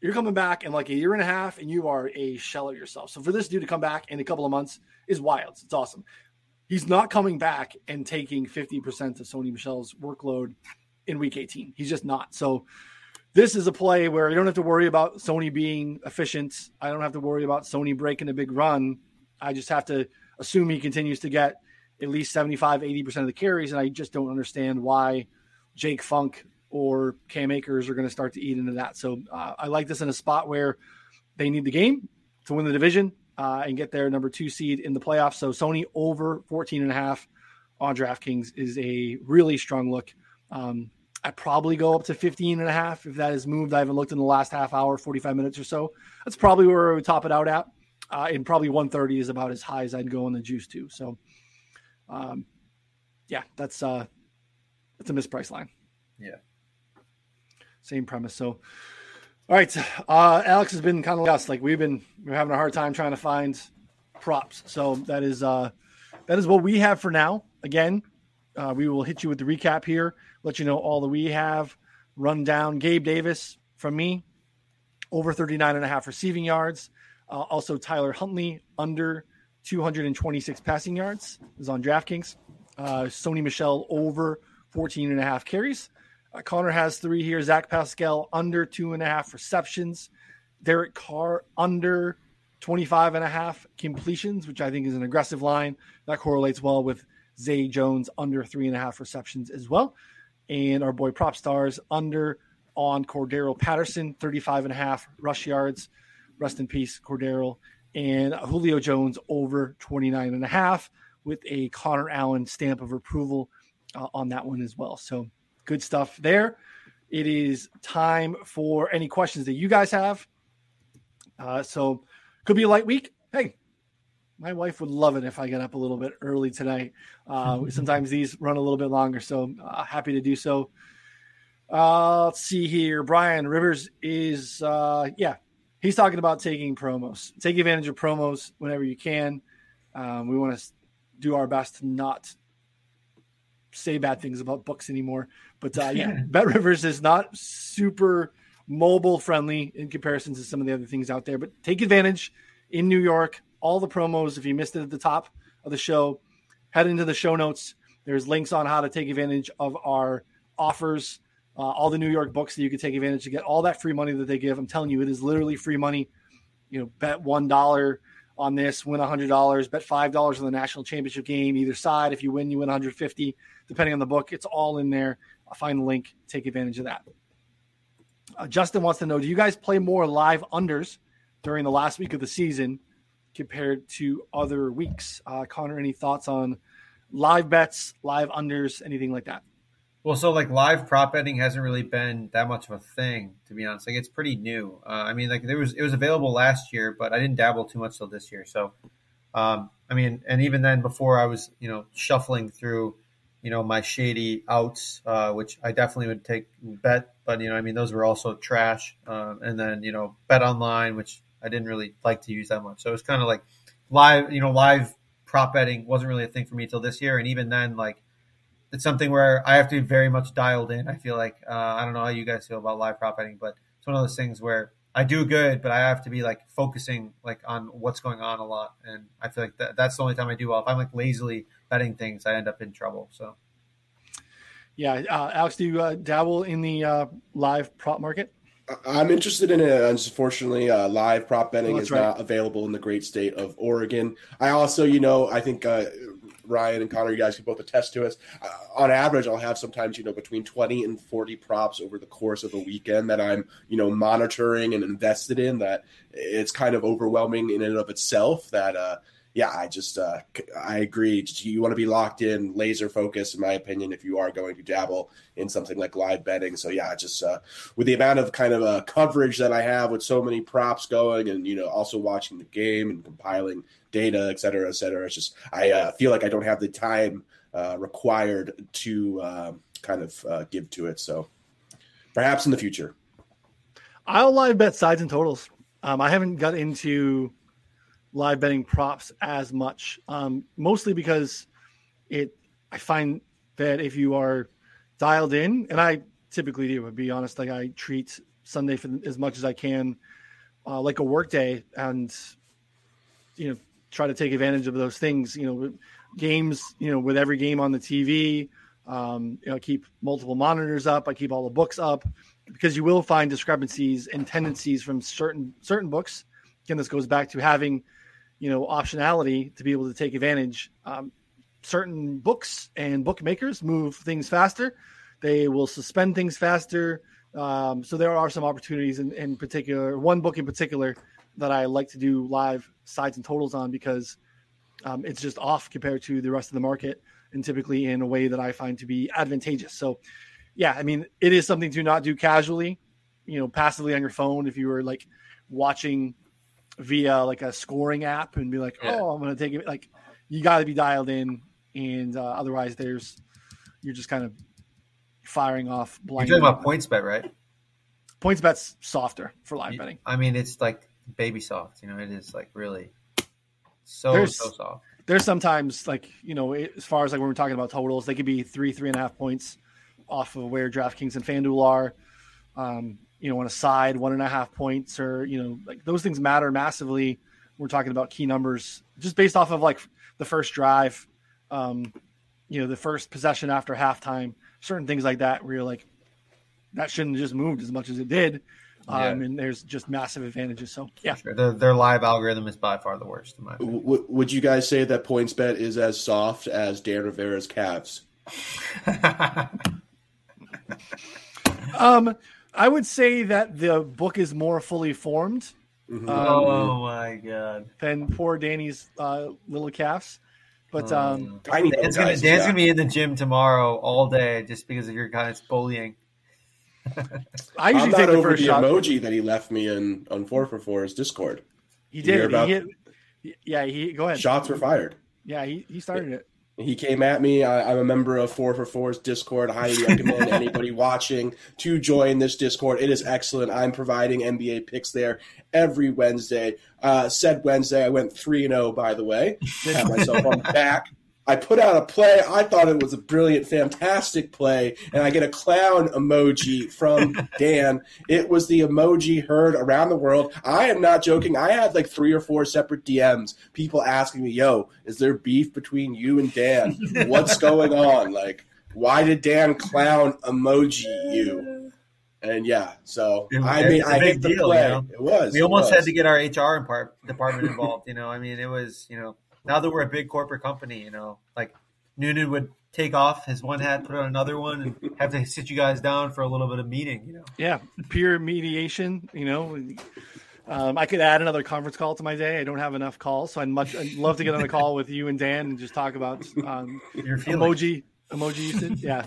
you're coming back in like a year and a half, and you are a shell of yourself. So for this dude to come back in a couple of months is wild. It's awesome. He's not coming back and taking 50% of Sony Michel's workload in week 18. He's just not. So this is a play where you don't have to worry about Sony being efficient. I don't have to worry about Sony breaking a big run. I just have to assume he continues to get at least 75, 80% of the carries. And I just don't understand why Jake Funk or Cam Akers are going to start to eat into that. So uh, I like this in a spot where they need the game to win the division uh, and get their number two seed in the playoffs. So Sony over 14 and a half on DraftKings is a really strong look. Um, I'd probably go up to 15 and a half if that has moved. I haven't looked in the last half hour, 45 minutes or so. That's probably where I would top it out at uh, and probably 130 is about as high as I'd go on the juice too. So, um, yeah, that's uh, that's a mispriced line. Yeah, same premise. So, all right, uh, Alex has been kind of us. Like we've been we're having a hard time trying to find props. So that is uh, that is what we have for now. Again, uh, we will hit you with the recap here, let you know all that we have. Run down Gabe Davis from me, over 39 and a half receiving yards. Uh, also, Tyler Huntley under 226 passing yards is on DraftKings. Uh, Sony Michel over 14 and a half carries. Uh, Connor has three here. Zach Pascal under two and a half receptions. Derek Carr under 25 and a half completions, which I think is an aggressive line. That correlates well with Zay Jones under three and a half receptions as well. And our boy PropStarz under on Cordarrelle Patterson, 35 and a half rush yards rest in peace, Cordarrelle, and Julio Jones over 29 and a half with a Connor Allen stamp of approval uh, on that one as well. So good stuff there. It is time for any questions that you guys have. Uh, so could be a light week. Hey, my wife would love it if I get up a little bit early tonight. Uh, sometimes these run a little bit longer, so uh, happy to do so. Uh, let's see here. Brian Rivers is, uh, yeah, he's talking about taking promos. Take advantage of promos whenever you can. Um, we want to do our best to not say bad things about books anymore. But uh, yeah, BetRivers is not super mobile friendly in comparison to some of the other things out there. But take advantage in New York. All the promos, if you missed it at the top of the show, head into the show notes. There's links on how to take advantage of our offers uh, all the New York books that you can take advantage to get all that free money that they give. I'm telling you, it is literally free money. You know, bet one dollar on this, win hundred dollars. Bet five dollars on the national championship game. Either side, if you win, you win 150. Depending on the book, it's all in there. I'll find the link. Take advantage of that. Uh, Justin wants to know: Do you guys play more live unders during the last week of the season compared to other weeks? Uh, Connor, any thoughts on live bets, live unders, anything like that? Well, so like live prop betting hasn't really been that much of a thing, to be honest. Like it's pretty new. Uh, I mean, like there was it was available last year, but I didn't dabble too much till this year. So, um, I mean, and even then, before I was you know shuffling through, you know, my shady outs, uh, which I definitely would take bet, but you know, I mean, those were also trash. Uh, and then you know, bet online, which I didn't really like to use that much. So it was kind of like live, you know, live prop betting wasn't really a thing for me till this year, and even then, like it's something where I have to be very much dialed in. I feel like uh, I don't know how you guys feel about live prop betting, but it's one of those things where I do good, but I have to be like focusing like on what's going on a lot, and I feel like that, that's the only time I do well. If I'm like lazily betting things, I end up in trouble. So. Yeah, uh, Alex, do you uh, dabble in the uh, live prop market? I'm interested in it. Unfortunately, uh, live prop betting Oh, is right. not available in the great state of Oregon. I also, you know, I think uh, Ryan and Connor, you guys can both attest to us. Uh, on average, I'll have sometimes, you know, between 20 and 40 props over the course of a weekend that I'm, you know, monitoring and invested in. That it's kind of overwhelming in and of itself. That, uh, yeah, I just uh, I agree. You want to be locked in, laser focused, in my opinion, if you are going to dabble in something like live betting. So yeah, just uh, with the amount of kind of uh, coverage that I have with so many props going, and you know, also watching the game and compiling data, et cetera, et cetera. It's just I uh, feel like I don't have the time uh, required to uh, kind of uh, give to it. So perhaps in the future. I'll live bet sides and totals. Um, I haven't got into live betting props as much, um, mostly because it. I find that if you are dialed in, and I typically do, to be honest, like I treat Sunday for as much as I can, uh, like a work day, and you know try to take advantage of those things. You know, games. You know, with every game on the TV, um, you know, I keep multiple monitors up. I keep all the books up because you will find discrepancies and tendencies from certain certain books. Again, this goes back to having, you know, optionality to be able to take advantage. Um, certain books and bookmakers move things faster. They will suspend things faster. Um, so there are some opportunities in, in particular. One book in particular that I like to do live sides and totals on because um, it's just off compared to the rest of the market and typically in a way that I find to be advantageous. So yeah, I mean, it is something to not do casually, you know, passively on your phone. If you were like watching via like a scoring app and be like, Yeah. oh, I'm going to take it. Like, you got to be dialed in, and uh, otherwise, there's you're just kind of firing off Blind You're talking about PointsBet, right? PointsBet's softer for live You- betting. I mean, it's like baby soft. You know, it is like really so There's- so soft. There's sometimes like you know, it- as far as like when we're talking about totals, they could be three, three and a half points off of where DraftKings and FanDuel are. Um, you know, on a side, one and a half points, or you know, like those things matter massively. We're talking about key numbers just based off of like the first drive, um, you know, the first possession after halftime, certain things like that. Where you're like, that shouldn't have just moved as much as it did, um, Yeah. and there's just massive advantages. So yeah, Sure. Their, their live algorithm is by far the worst. In my opinion. W- would you guys say that PointsBet is as soft as Dan Rivera's Cavs? Um, I would say that the book is more fully formed Mhm. um, oh my god! than poor Danny's uh, little calves. But um, Tiny Dan's, little gonna, Dan's yeah. gonna be in the gym tomorrow all day just because of your guys bullying. I I'm usually not take the over first the shot. emoji that he left me in on four for four's Discord. He did. about- He hit, yeah, he go ahead. Shots were fired. Yeah, he, he started it. He came at me. I, I'm a member of Four for Four's Discord. Highly recommend anybody watching to join this Discord. It is excellent. I'm providing NBA picks there every Wednesday. Uh, said Wednesday, I went three and zero. By the way, pat myself on the back. I put out a play. I thought it was a brilliant, fantastic play, and I get a clown emoji from Dan. It was the emoji heard around the world. I am not joking. I had like three or four separate DMs, people asking me, "Yo, is there beef between you and Dan? What's going on? Like, why did Dan clown emoji you?" And yeah, so It- I mean, I big hit the deal, play. you know? It was. We almost was. had to get our HR department involved. You know, I mean, it was you know now that we're a big corporate company, you know, like Noonan would take off his one hat, put on another one, and have to sit you guys down for a little bit of meeting. You know, Yeah, peer mediation. You know, um, I could add another conference call to my day. I don't have enough calls, so I'd much I'd love to get on a call with you and Dan and just talk about um, your feelings. emoji emoji usage. Yeah.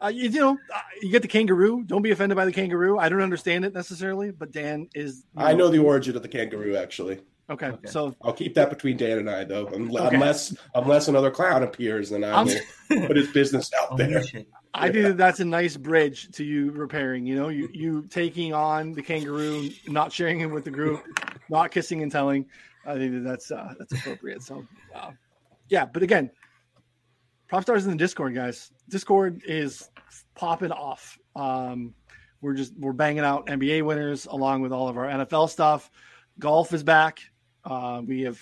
Uh, you, you know, uh, you get the kangaroo. Don't be offended by the kangaroo. I don't understand it necessarily, but Dan is. you I know the origin of the kangaroo. Actually, Okay, Okay. so I'll keep that between Dan and I, though. Un- Okay. Unless unless another clown appears, then I will put his business out Oh, there. shit. I think that's a nice bridge to you repairing. You know, you you taking on the kangaroo, not sharing him with the group, not kissing and telling. I think that that's uh, that's appropriate. So, uh, yeah. But again, PropStarz in the Discord, guys. Discord is popping off. Um, we're just we're banging out NBA winners along with all of our NFL stuff. Golf is back. Uh, we have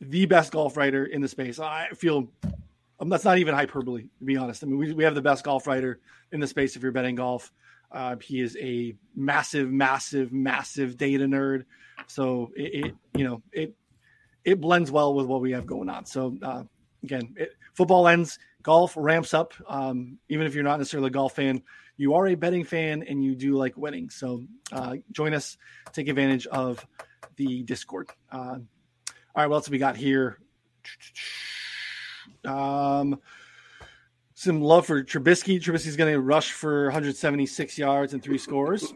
the best golf writer in the space. I feel Um, that's not even hyperbole, to be honest. I mean, we, we have the best golf writer in the space if you're betting golf. Uh, he is a massive, massive, massive data nerd. So it, it, you know it it blends well with what we have going on. So uh, again, it, football ends, golf ramps up. Um, even if you're not necessarily a golf fan, you are a betting fan and you do like winning. So uh, join us, take advantage of the Discord. Uh, all right, what else have we got here? Um, some love for Trubisky. Trubisky's going to rush for 176 yards and three scores.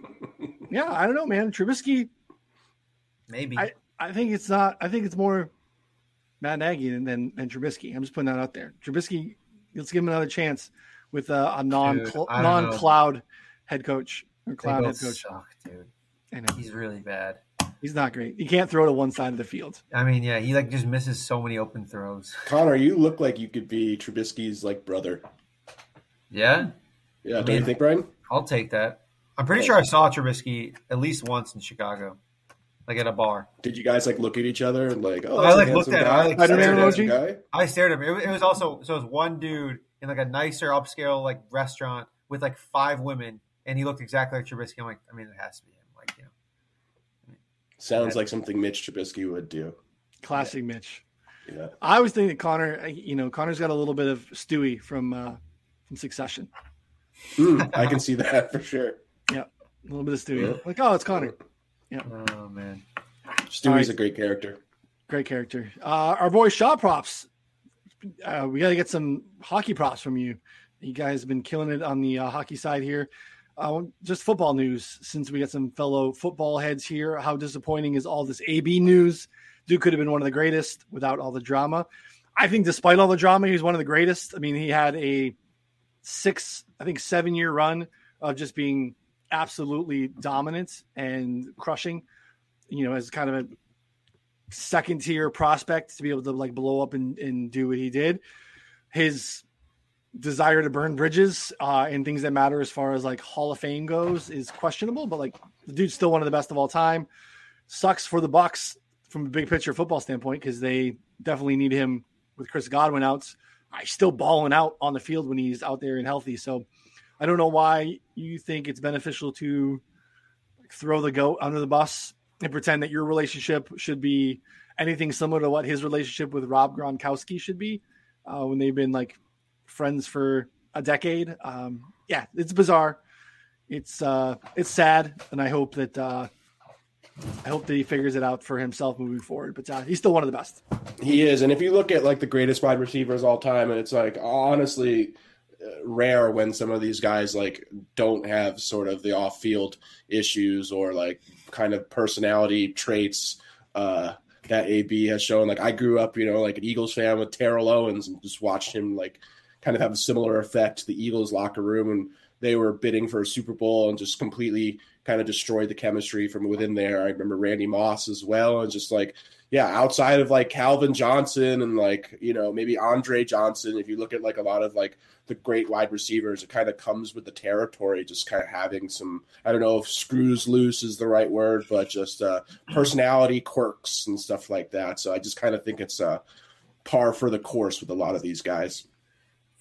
yeah, I don't know, man. Trubisky. Maybe. I, I think it's not. I think it's more Matt Nagy than, than, than Trubisky. I'm just putting that out there. Trubisky, let's give him another chance with a, a non Dude, I don't non cloud head coach or cloud head coach. suck, dude. He's really bad. He's not great. He can't throw to one side of the field. I mean, yeah, he like just misses so many open throws. Connor, you look like you could be Trubisky's like brother. Yeah, Yeah, don't mean- you think, Brian? I'll take that. I'm pretty sure I saw Trubisky at least once in Chicago, like at a bar. Did you guys like look at each other and like, oh, I, that's a like, handsome looked at- guy. I, like, That's a Spider-Man handsome emoji? guy. I stared at him. It, was- it was also so it was one dude in like a nicer upscale like restaurant with like five women, and he looked exactly like Trubisky. I'm like, I mean, it has to be him. Like, you know, Sounds like something Mitch Trubisky would do. Classic Mitch. Yeah. I always think that Connor, you know, Connor's got a little bit of Stewy from uh, from Succession. Mm, I can see that for sure. Yeah, a little bit of Stewy. Yeah. Like, oh, it's Connor. Yeah. Oh man, Stewy's All right. a great character. Great character. Uh, our boy Shaw props. Uh, we got to get some hockey props from you. You guys have been killing it on the uh, hockey side here. Uh, just football news, since we got some fellow football heads here. How disappointing is all this AB news? Duke could have been one of the greatest without all the drama. I think, despite all the drama, he's one of the greatest. I mean, he had a six, I think, seven year run of just being absolutely dominant and crushing. You know, as kind of a second tier prospect to be able to like blow up and, and do what he did. His desire to burn bridges uh, and things that matter as far as like Hall of Fame goes is questionable, but like the dude's still one of the best of all time. Sucks for the Bucks from a big picture football standpoint because they definitely need him with Chris Godwin out. I still balling out on the field when he's out there and healthy. So I don't know why you think it's beneficial to throw the goat under the bus and pretend that your relationship should be anything similar to what his relationship with Rob Gronkowski should be uh, when they've been like friends for a decade. Um, yeah, it's bizarre. It's uh, it's sad, and I hope that uh, I hope that he figures it out for himself moving forward. But uh, he's still one of the best. He is, and if you look at like the greatest wide receivers all time, and it's like honestly uh, rare when some of these guys like don't have sort of the off-field issues or like kind of personality traits uh, that AB has shown. Like I grew up, you know, like an Eagles fan with Terrell Owens, and just watched him like kind of have a similar effect the Eagles locker room, and they were bidding for a Super Bowl and just completely kind of destroyed the chemistry from within there. I remember Randy Moss as well, and just like yeah, outside of like Calvin Johnson and like, you know, maybe Andre Johnson, if you look at like a lot of like the great wide receivers, it kind of comes with the territory, just kind of having some, I don't know if screws loose is the right word, but just uh, personality quirks and stuff like that. So I just kind of think it's uh, par for the course with a lot of these guys.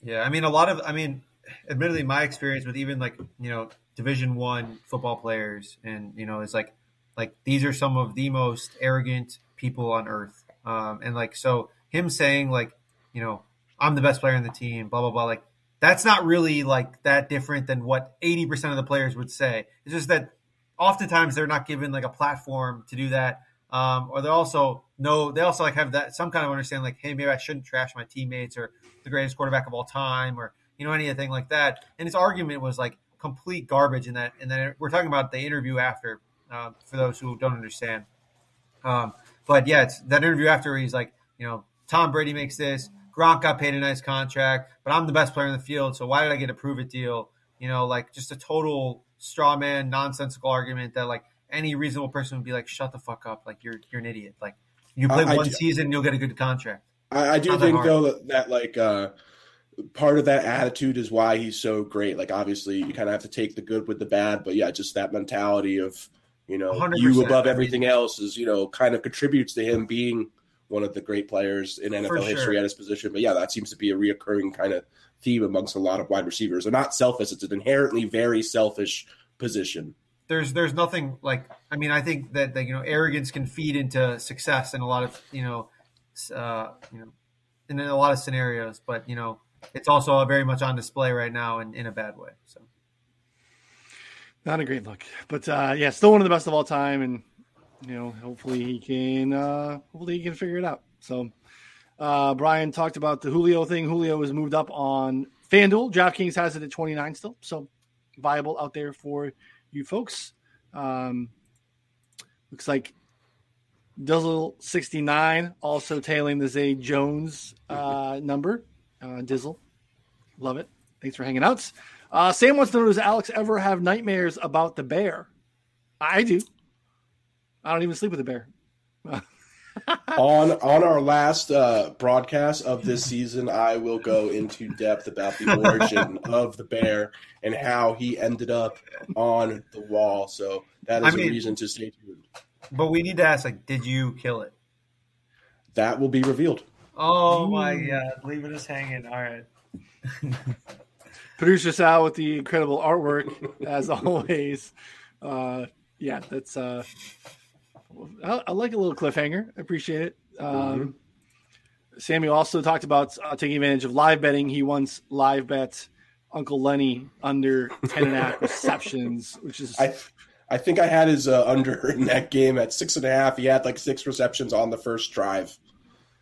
Yeah. I mean, a lot of, I mean, admittedly, my experience with even like you know Division One football players, and you know, it's like like these are some of the most arrogant people on earth, um, and like so him saying like you know I'm the best player in the team, blah blah blah, like that's not really like that different than what 80% of the players would say. It's just that oftentimes they're not given like a platform to do that. Um, or they also know they also like have that some kind of understanding like, hey, maybe I shouldn't trash my teammates or the greatest quarterback of all time or you know anything like that. And his argument was like complete garbage in that. And then we're talking about the interview after uh, for those who don't understand. Um, but yeah, it's that interview after he's like, you know, Tom Brady makes this. Gronk got paid a nice contract, but I'm the best player in the field. So why did I get a prove it deal? You know, like just a total straw man, nonsensical argument that like any reasonable person would be like, shut the fuck up. Like you're you're an idiot. Like you play I- I one do- season, you'll get a good contract. I, I do think hard. though that, that like uh, part of that attitude is why he's so great. Like obviously you kind of have to take the good with the bad, but yeah, just that mentality of you know 100%. you above everything else is you know kind of contributes to him being one of the great players in NFL For history sure. at his position. But yeah, that seems to be a reoccurring kind of theme amongst a lot of wide receivers. They're not selfish; it's an inherently very selfish position. There's there's nothing like I mean I think that, that you know arrogance can feed into success in a lot of you know uh, you know in a lot of scenarios, but you know it's also very much on display right now in, in a bad way. So Not a great look, but uh, yeah, still one of the best of all time, and you know, hopefully he can, uh, hopefully he can figure it out. So, uh, Brian talked about the Julio thing. Julio was moved up on FanDuel. DraftKings has it at 29 still, so viable out there for you folks. Um, looks like Dizzle 69 also tailing the Zay Jones uh, number. Uh, Dizzle, love it. Thanks for hanging out. Uh, Sam wants to know: Does Alex ever have nightmares about the bear? I do. I don't even sleep with a bear. on on our last uh, broadcast of this season, I will go into depth about the origin of the bear and how he ended up on the wall. So that is I mean- a reason to stay tuned. but we need to ask like did you kill it? That will be revealed. Oh my god, leaving us hanging. All right. Producer Sal with the incredible artwork, as always. Uh, yeah, that's. Uh, I, I like a little cliffhanger. I appreciate it. Um, Samuel also talked about uh, taking advantage of live betting. He once live bet Uncle Lenny under 10 and a half receptions, which is I I think I had his uh, under in that game at six and a half. He had like six receptions on the first drive.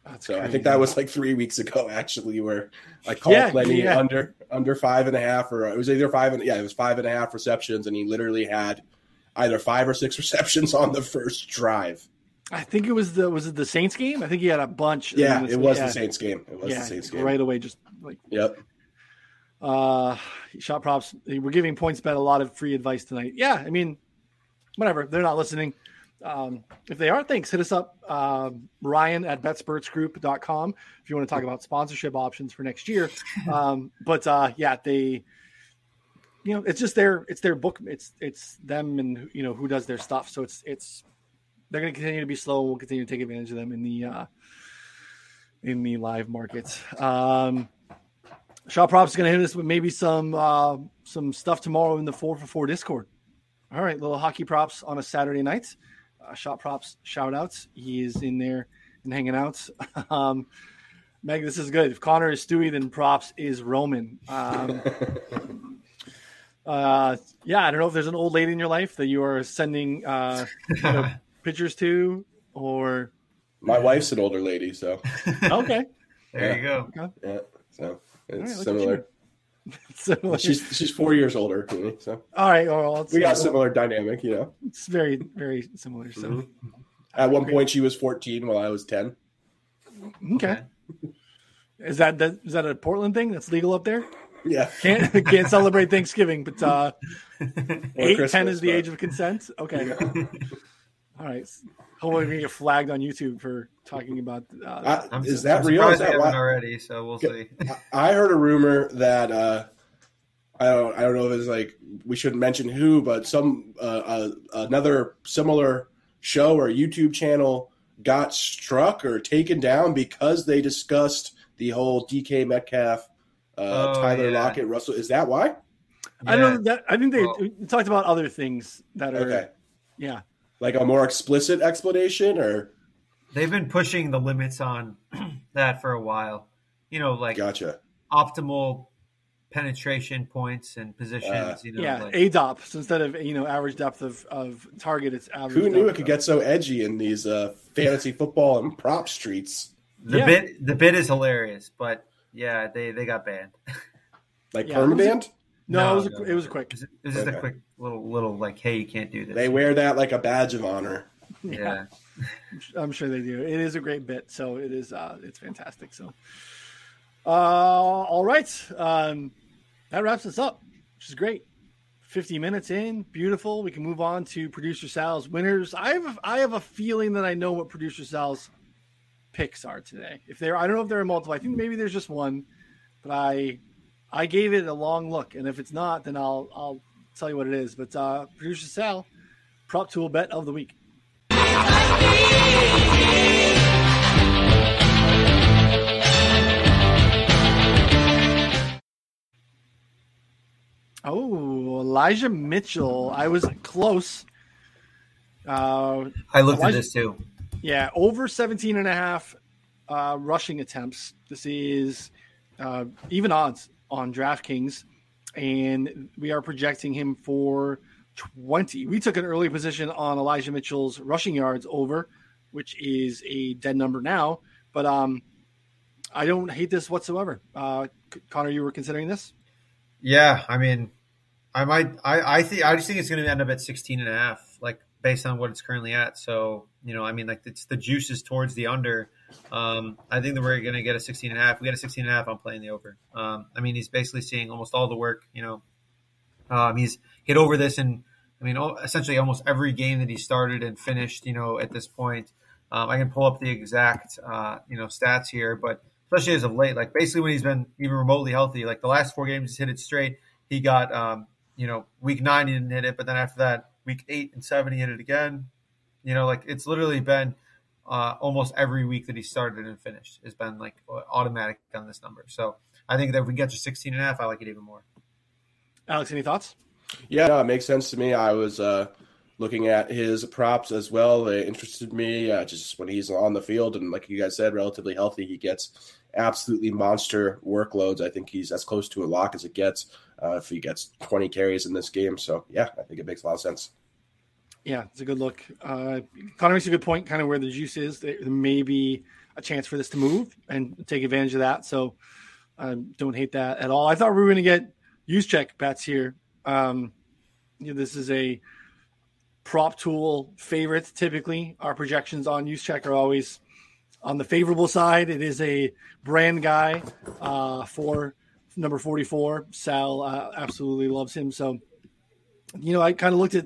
that's So I think that was like three weeks ago, actually, where I called Yeah, Lenny yeah. under under five and a half, or it was either five and yeah, it was five and a half receptions, and he literally had either five or six receptions on the first drive. I think it was the was it the Saints game? I think he had a bunch. Yeah, it was yeah, the Saints game. It was yeah, the Saints game. right away, just like Yep. Uh, shot props. We're giving PointsBet a lot of free advice tonight. Yeah, I mean, whatever. They're not listening. Um, if they are, thanks. Hit us up, um, Ryan at betspertsgroup.com if you want to talk about sponsorship options for next year. Um, but uh, yeah, they, you know, it's just their it's their book. It's it's them and you know who does their stuff. So it's it's they're going to continue to be slow. We'll continue to take advantage of them in the uh, in the live markets. Um, Shaw Props is going to hit us with maybe some uh, some stuff tomorrow in the four for four Discord. All right, little hockey props on a Saturday night. Uh, Shot Props shout outs. He is in there and hanging out. Um, Meg, this is good. If Connor is Stewy, then props is Roman. Um, uh, yeah, I don't know if there's an old lady in your life that you are sending uh, you know, pictures to, or My wife's an older lady, so okay, There you go. yeah, so it's All right, look similar. so, She's she's four years older than me, so all right. Well, we got a similar dynamic, you know. it's very very similar. So. Mhm. At one point, she was fourteen while I was ten. Okay. Is that that is that a Portland thing that's legal up there? Yeah, Can't can't celebrate Thanksgiving, but uh, Or eight ten Christmas, is the but- age of consent. Okay. All right. Hopefully, we get flagged on YouTube for talking about. Uh, I- is su- that I'm real? Is that haven't why- already, so we'll see. I heard a rumor that uh, I don't I don't know if it's like we shouldn't mention who, but some uh, uh, another similar show or YouTube channel got struck or taken down because they discussed the whole DK Metcalf, uh, Oh, Tyler yeah. Lockett, Russell. Is that why? I know that. I think they Well- talked about other things that are. Okay, Yeah. like a more explicit explanation, or They've been pushing the limits on that for a while. You know, like gotcha. optimal penetration points and positions. Uh, you know, yeah. like, ADOP. So instead of you know average depth of, of target, it's average. Who knew depth it could of- get so edgy in these uh, fantasy football and prop streets? the yeah. bit the bit is hilarious, but yeah, they they got banned. Like Yeah. permaband? No, No, it was a, no. it was a quick. It was, it was just Okay. a quick little little like, hey, you can't do this. They wear that like a badge of honor. yeah. I'm sure they do. It is a great bit, so it is. Uh, it's fantastic. So, uh, all right, um, that wraps us up, which is great. 50 minutes in, beautiful. We can move on to producer Sal's winners. I have I have a feeling that I know what producer Sal's picks are today. If they're, I don't know if they're a multiple. I think maybe there's just one, but I, I gave it a long look, and if it's not, then I'll, I'll tell you what it is. But uh, producer Sal, prop tool bet of the week. Oh, Elijah Mitchell. I was close. Uh, I looked Elijah, at this too yeah, over 17 and a half uh, rushing attempts. This is uh, even odds on DraftKings, and we are projecting him for 20. We took an early position on Elijah Mitchell's rushing yards over, which is a dead number now. But um, I don't hate this whatsoever. Uh, Connor, you were considering this? Yeah, I mean, I might. I I think I just think it's going to end up at 16 and a half, based on what it's currently at. So you know, I mean, like it's the juices towards the under. Um, I think that we're going to get a 16 and a half. We get a 16 and a half. I'm playing the over. Um, I mean, he's basically seeing almost all the work. You know, um, he's hit over this and I mean, essentially almost every game that he started and finished. You know, at this point, um, I can pull up the exact uh, you know stats here, but especially as of late, like basically when he's been even remotely healthy, like the last four games he's hit it straight. He got, um, you know, week nine he didn't hit it, but then after that, week eight and seven he hit it again. You know, like it's literally been uh, almost every week that he started and finished has been like automatic on this number. So I think that if we get to 16 and a half, I like it even more. Alex, any thoughts? Yeah, no, it makes sense to me. I was uh, looking at his props as well. They interested me uh, just when he's on the field. And like you guys said, relatively healthy. He gets absolutely monster workloads. I think he's as close to a lock as it gets uh, if he gets 20 carries in this game. So, yeah, I think it makes a lot of sense. Yeah, it's a good look. Uh, Connor makes a good point, kind of where the juice is. There may be a chance for this to move and take advantage of that. So um, don't hate that at all. I thought we were going to get Juszczyk bets here. Um, you know, this is a prop tool favorite. Typically, our projections on Juszczyk are always on the favorable side. It is a brand guy uh, for number 44. Sal uh, absolutely loves him. So, you know, I kind of looked at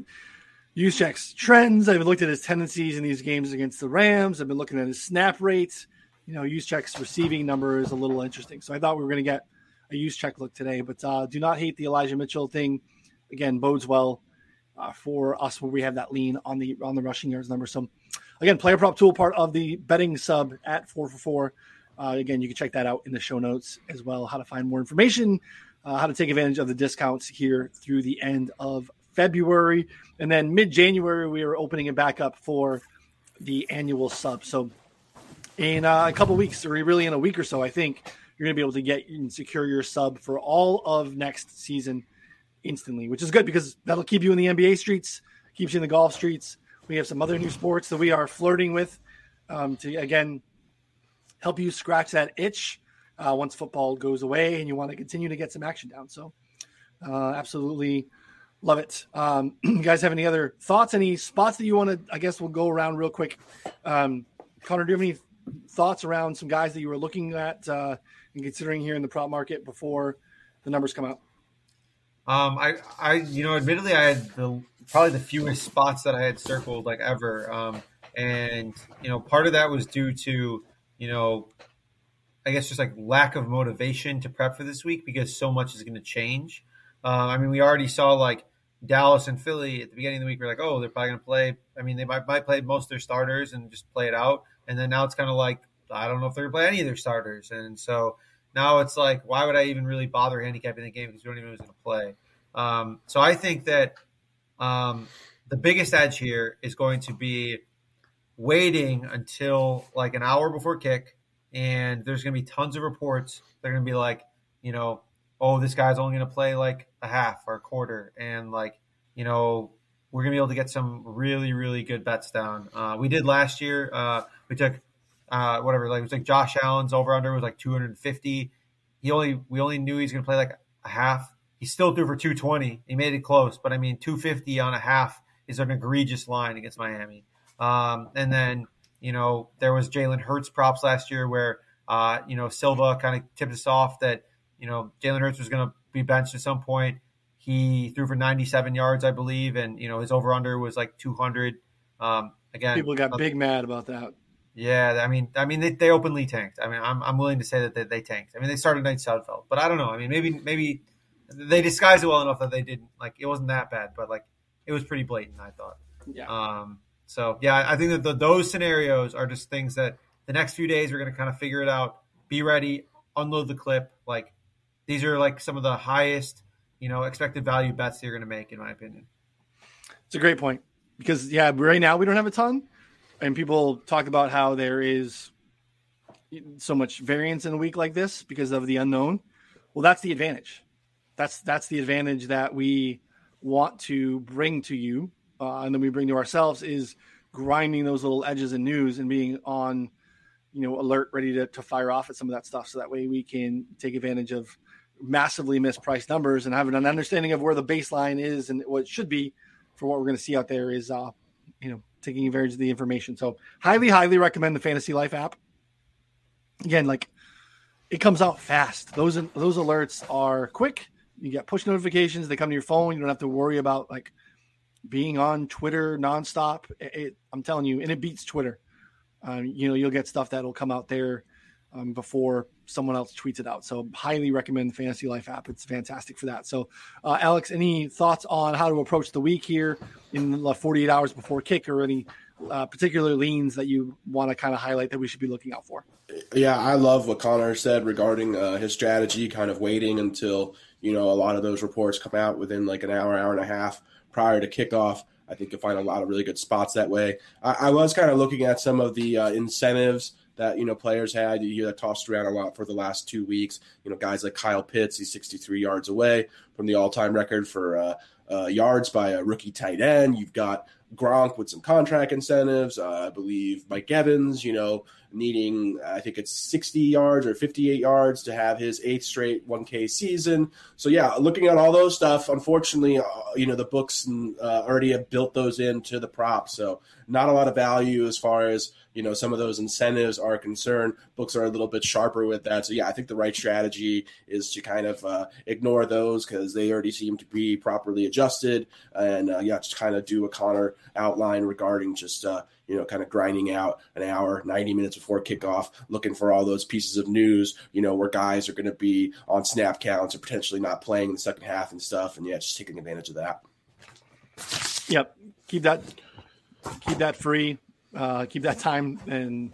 Juszczyk's trends. I've looked at his tendencies in these games against the Rams. I've been looking at his snap rates. You know, Juszczyk's receiving number is a little interesting. So I thought we were going to get a check look today, but uh, do not hate the Elijah Mitchell thing. Again, bodes well uh, for us where we have that lean on the on the rushing yards number. So again, player prop tool part of the betting sub at four for four. Uh, again, you can check that out in the show notes as well. How to find more information, uh, how to take advantage of the discounts here through the end of February, and then mid January we are opening it back up for the annual sub. So in uh, a couple weeks, or really in a week or so, I think you're going to be able to get and secure your sub for all of next season instantly, which is good because that'll keep you in the NBA streets, keeps you in the golf streets. We have some other new sports that we are flirting with um, to again help you scratch that itch uh, once football goes away and you want to continue to get some action down. So, uh, absolutely love it. Um, you guys have any other thoughts? Any spots that you want to? I guess we'll go around real quick. Um, Connor, do you have any thoughts around some guys that you were looking at uh, and considering here in the prop market before the numbers come out? Um, I, I, you know, admittedly, I had the probably the fewest spots that I had circled like ever. Um, and you know, part of that was due to you know, I guess just like lack of motivation to prep for this week because so much is going to change. Uh, I mean, we already saw like Dallas and Philly at the beginning of the week. We're like, oh, they're probably going to play. I mean, they might, might play most of their starters and just play it out. And then now it's kind of like I don't know if they're going to play any of their starters. And so now it's like, why would I even really bother handicapping the game because we don't even know who's going to play. Um, so I think that um, the biggest edge here is going to be waiting until like an hour before kick, and there's going to be tons of reports. They're going to be like, you know, oh, this guy's only going to play like a half or a quarter, and like, you know, we're going to be able to get some really, really good bets down. Uh, we did last year. Uh, we took uh, whatever, like it was like Josh Allen's over under was like 250. He only we only knew he's going to play like a half. He still threw for 220. He made it close, but I mean 250 on a half is an egregious line against Miami. Um, and then you know there was Jalen Hurts props last year where uh, you know Silva kind of tipped us off that you know Jalen Hurts was going to be benched at some point. He threw for 97 yards, I believe, and you know his over under was like 200. Um, again, People got big mad about that. Yeah, I mean, I mean, they, they openly tanked. I mean, I'm, I'm willing to say that they, they tanked. I mean, they started Nate Sudfeld, but I don't know. I mean, maybe maybe they disguised it well enough that they didn't like it wasn't that bad, but like it was pretty blatant. I thought. Yeah. Um, so yeah, I think that the, those scenarios are just things that the next few days we're going to kind of figure it out. Be ready, unload the clip. Like these are like some of the highest you know expected value bets that you're going to make, in my opinion. It's a great point because yeah, right now we don't have a ton, and people talk about how there is so much variance in a week like this because of the unknown. Well, that's the advantage. That's that's the advantage that we want to bring to you, uh, and then we bring to ourselves is grinding those little edges in news and being on, you know, alert, ready to, to fire off at some of that stuff. So that way we can take advantage of massively mispriced numbers and have an understanding of where the baseline is and what it should be for what we're going to see out there is, uh, you know, taking advantage of the information. So highly, highly recommend the Fantasy Life app. Again, like it comes out fast. Those those alerts are quick. You get push notifications. They come to your phone. You don't have to worry about like being on Twitter nonstop. It, it, I'm telling you, and it beats Twitter. Um, you know, you'll get stuff that'll come out there um, before someone else tweets it out. So, highly recommend the Fantasy Life app. It's fantastic for that. So, uh, Alex, any thoughts on how to approach the week here in the 48 hours before kick, or any uh, particular leans that you want to kind of highlight that we should be looking out for? Yeah, I love what Connor said regarding uh, his strategy, kind of waiting until you know a lot of those reports come out within like an hour, hour and a half prior to kickoff. I think you'll find a lot of really good spots that way. I, I was kind of looking at some of the uh, incentives that you know players had. You hear that tossed around a lot for the last two weeks. You know, guys like Kyle Pitts, he's 63 yards away from the all-time record for uh, uh, yards by a rookie tight end. You've got Gronk with some contract incentives. Uh, I believe Mike Evans, you know, needing I think it's 60 yards or 58 yards to have his eighth straight 1K season. So yeah, looking at all those stuff, unfortunately, uh, you know, the books uh, already have built those into the prop. So not a lot of value as far as you know some of those incentives are concerned. Books are a little bit sharper with that. So yeah, I think the right strategy is to kind of uh, ignore those because they already seem to be properly adjusted, and uh, yeah, just kind of do a Connor outline regarding just uh, you know kind of grinding out an hour, ninety minutes before kickoff, looking for all those pieces of news. You know where guys are going to be on snap counts or potentially not playing in the second half and stuff, and yeah, just taking advantage of that. Yep, keep that keep that free uh, keep that time and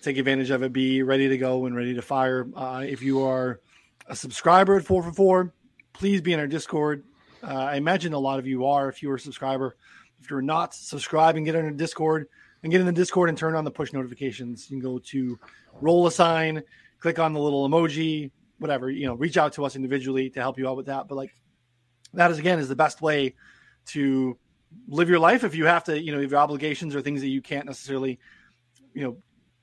take advantage of it. Be ready to go and ready to fire. Uh, if you are a subscriber at four for four, please be in our Discord. Uh, I imagine a lot of you are. If you're a subscriber, if you're not subscribing, get in our Discord and get in the Discord and turn on the push notifications. You can go to roll a sign, click on the little emoji, whatever. You know, reach out to us individually to help you out with that. But like that is again is the best way to live your life if you have to you know if your obligations or things that you can't necessarily you know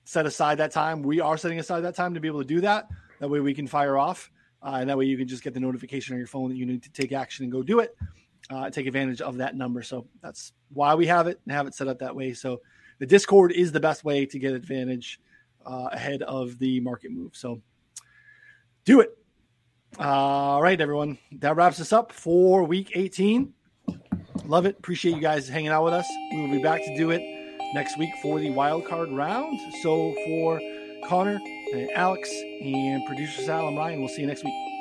set aside that time we are setting aside that time to be able to do that that way we can fire off uh, and that way you can just get the notification on your phone that you need to take action and go do it uh, take advantage of that number so that's why we have it and have it set up that way so the discord is the best way to get advantage uh, ahead of the market move so do it all right everyone that wraps us up for week 18 Love it. Appreciate you guys hanging out with us. We will be back to do it next week for the wild card round. So for Connor and Alex and producer Sal and Ryan, we'll see you next week.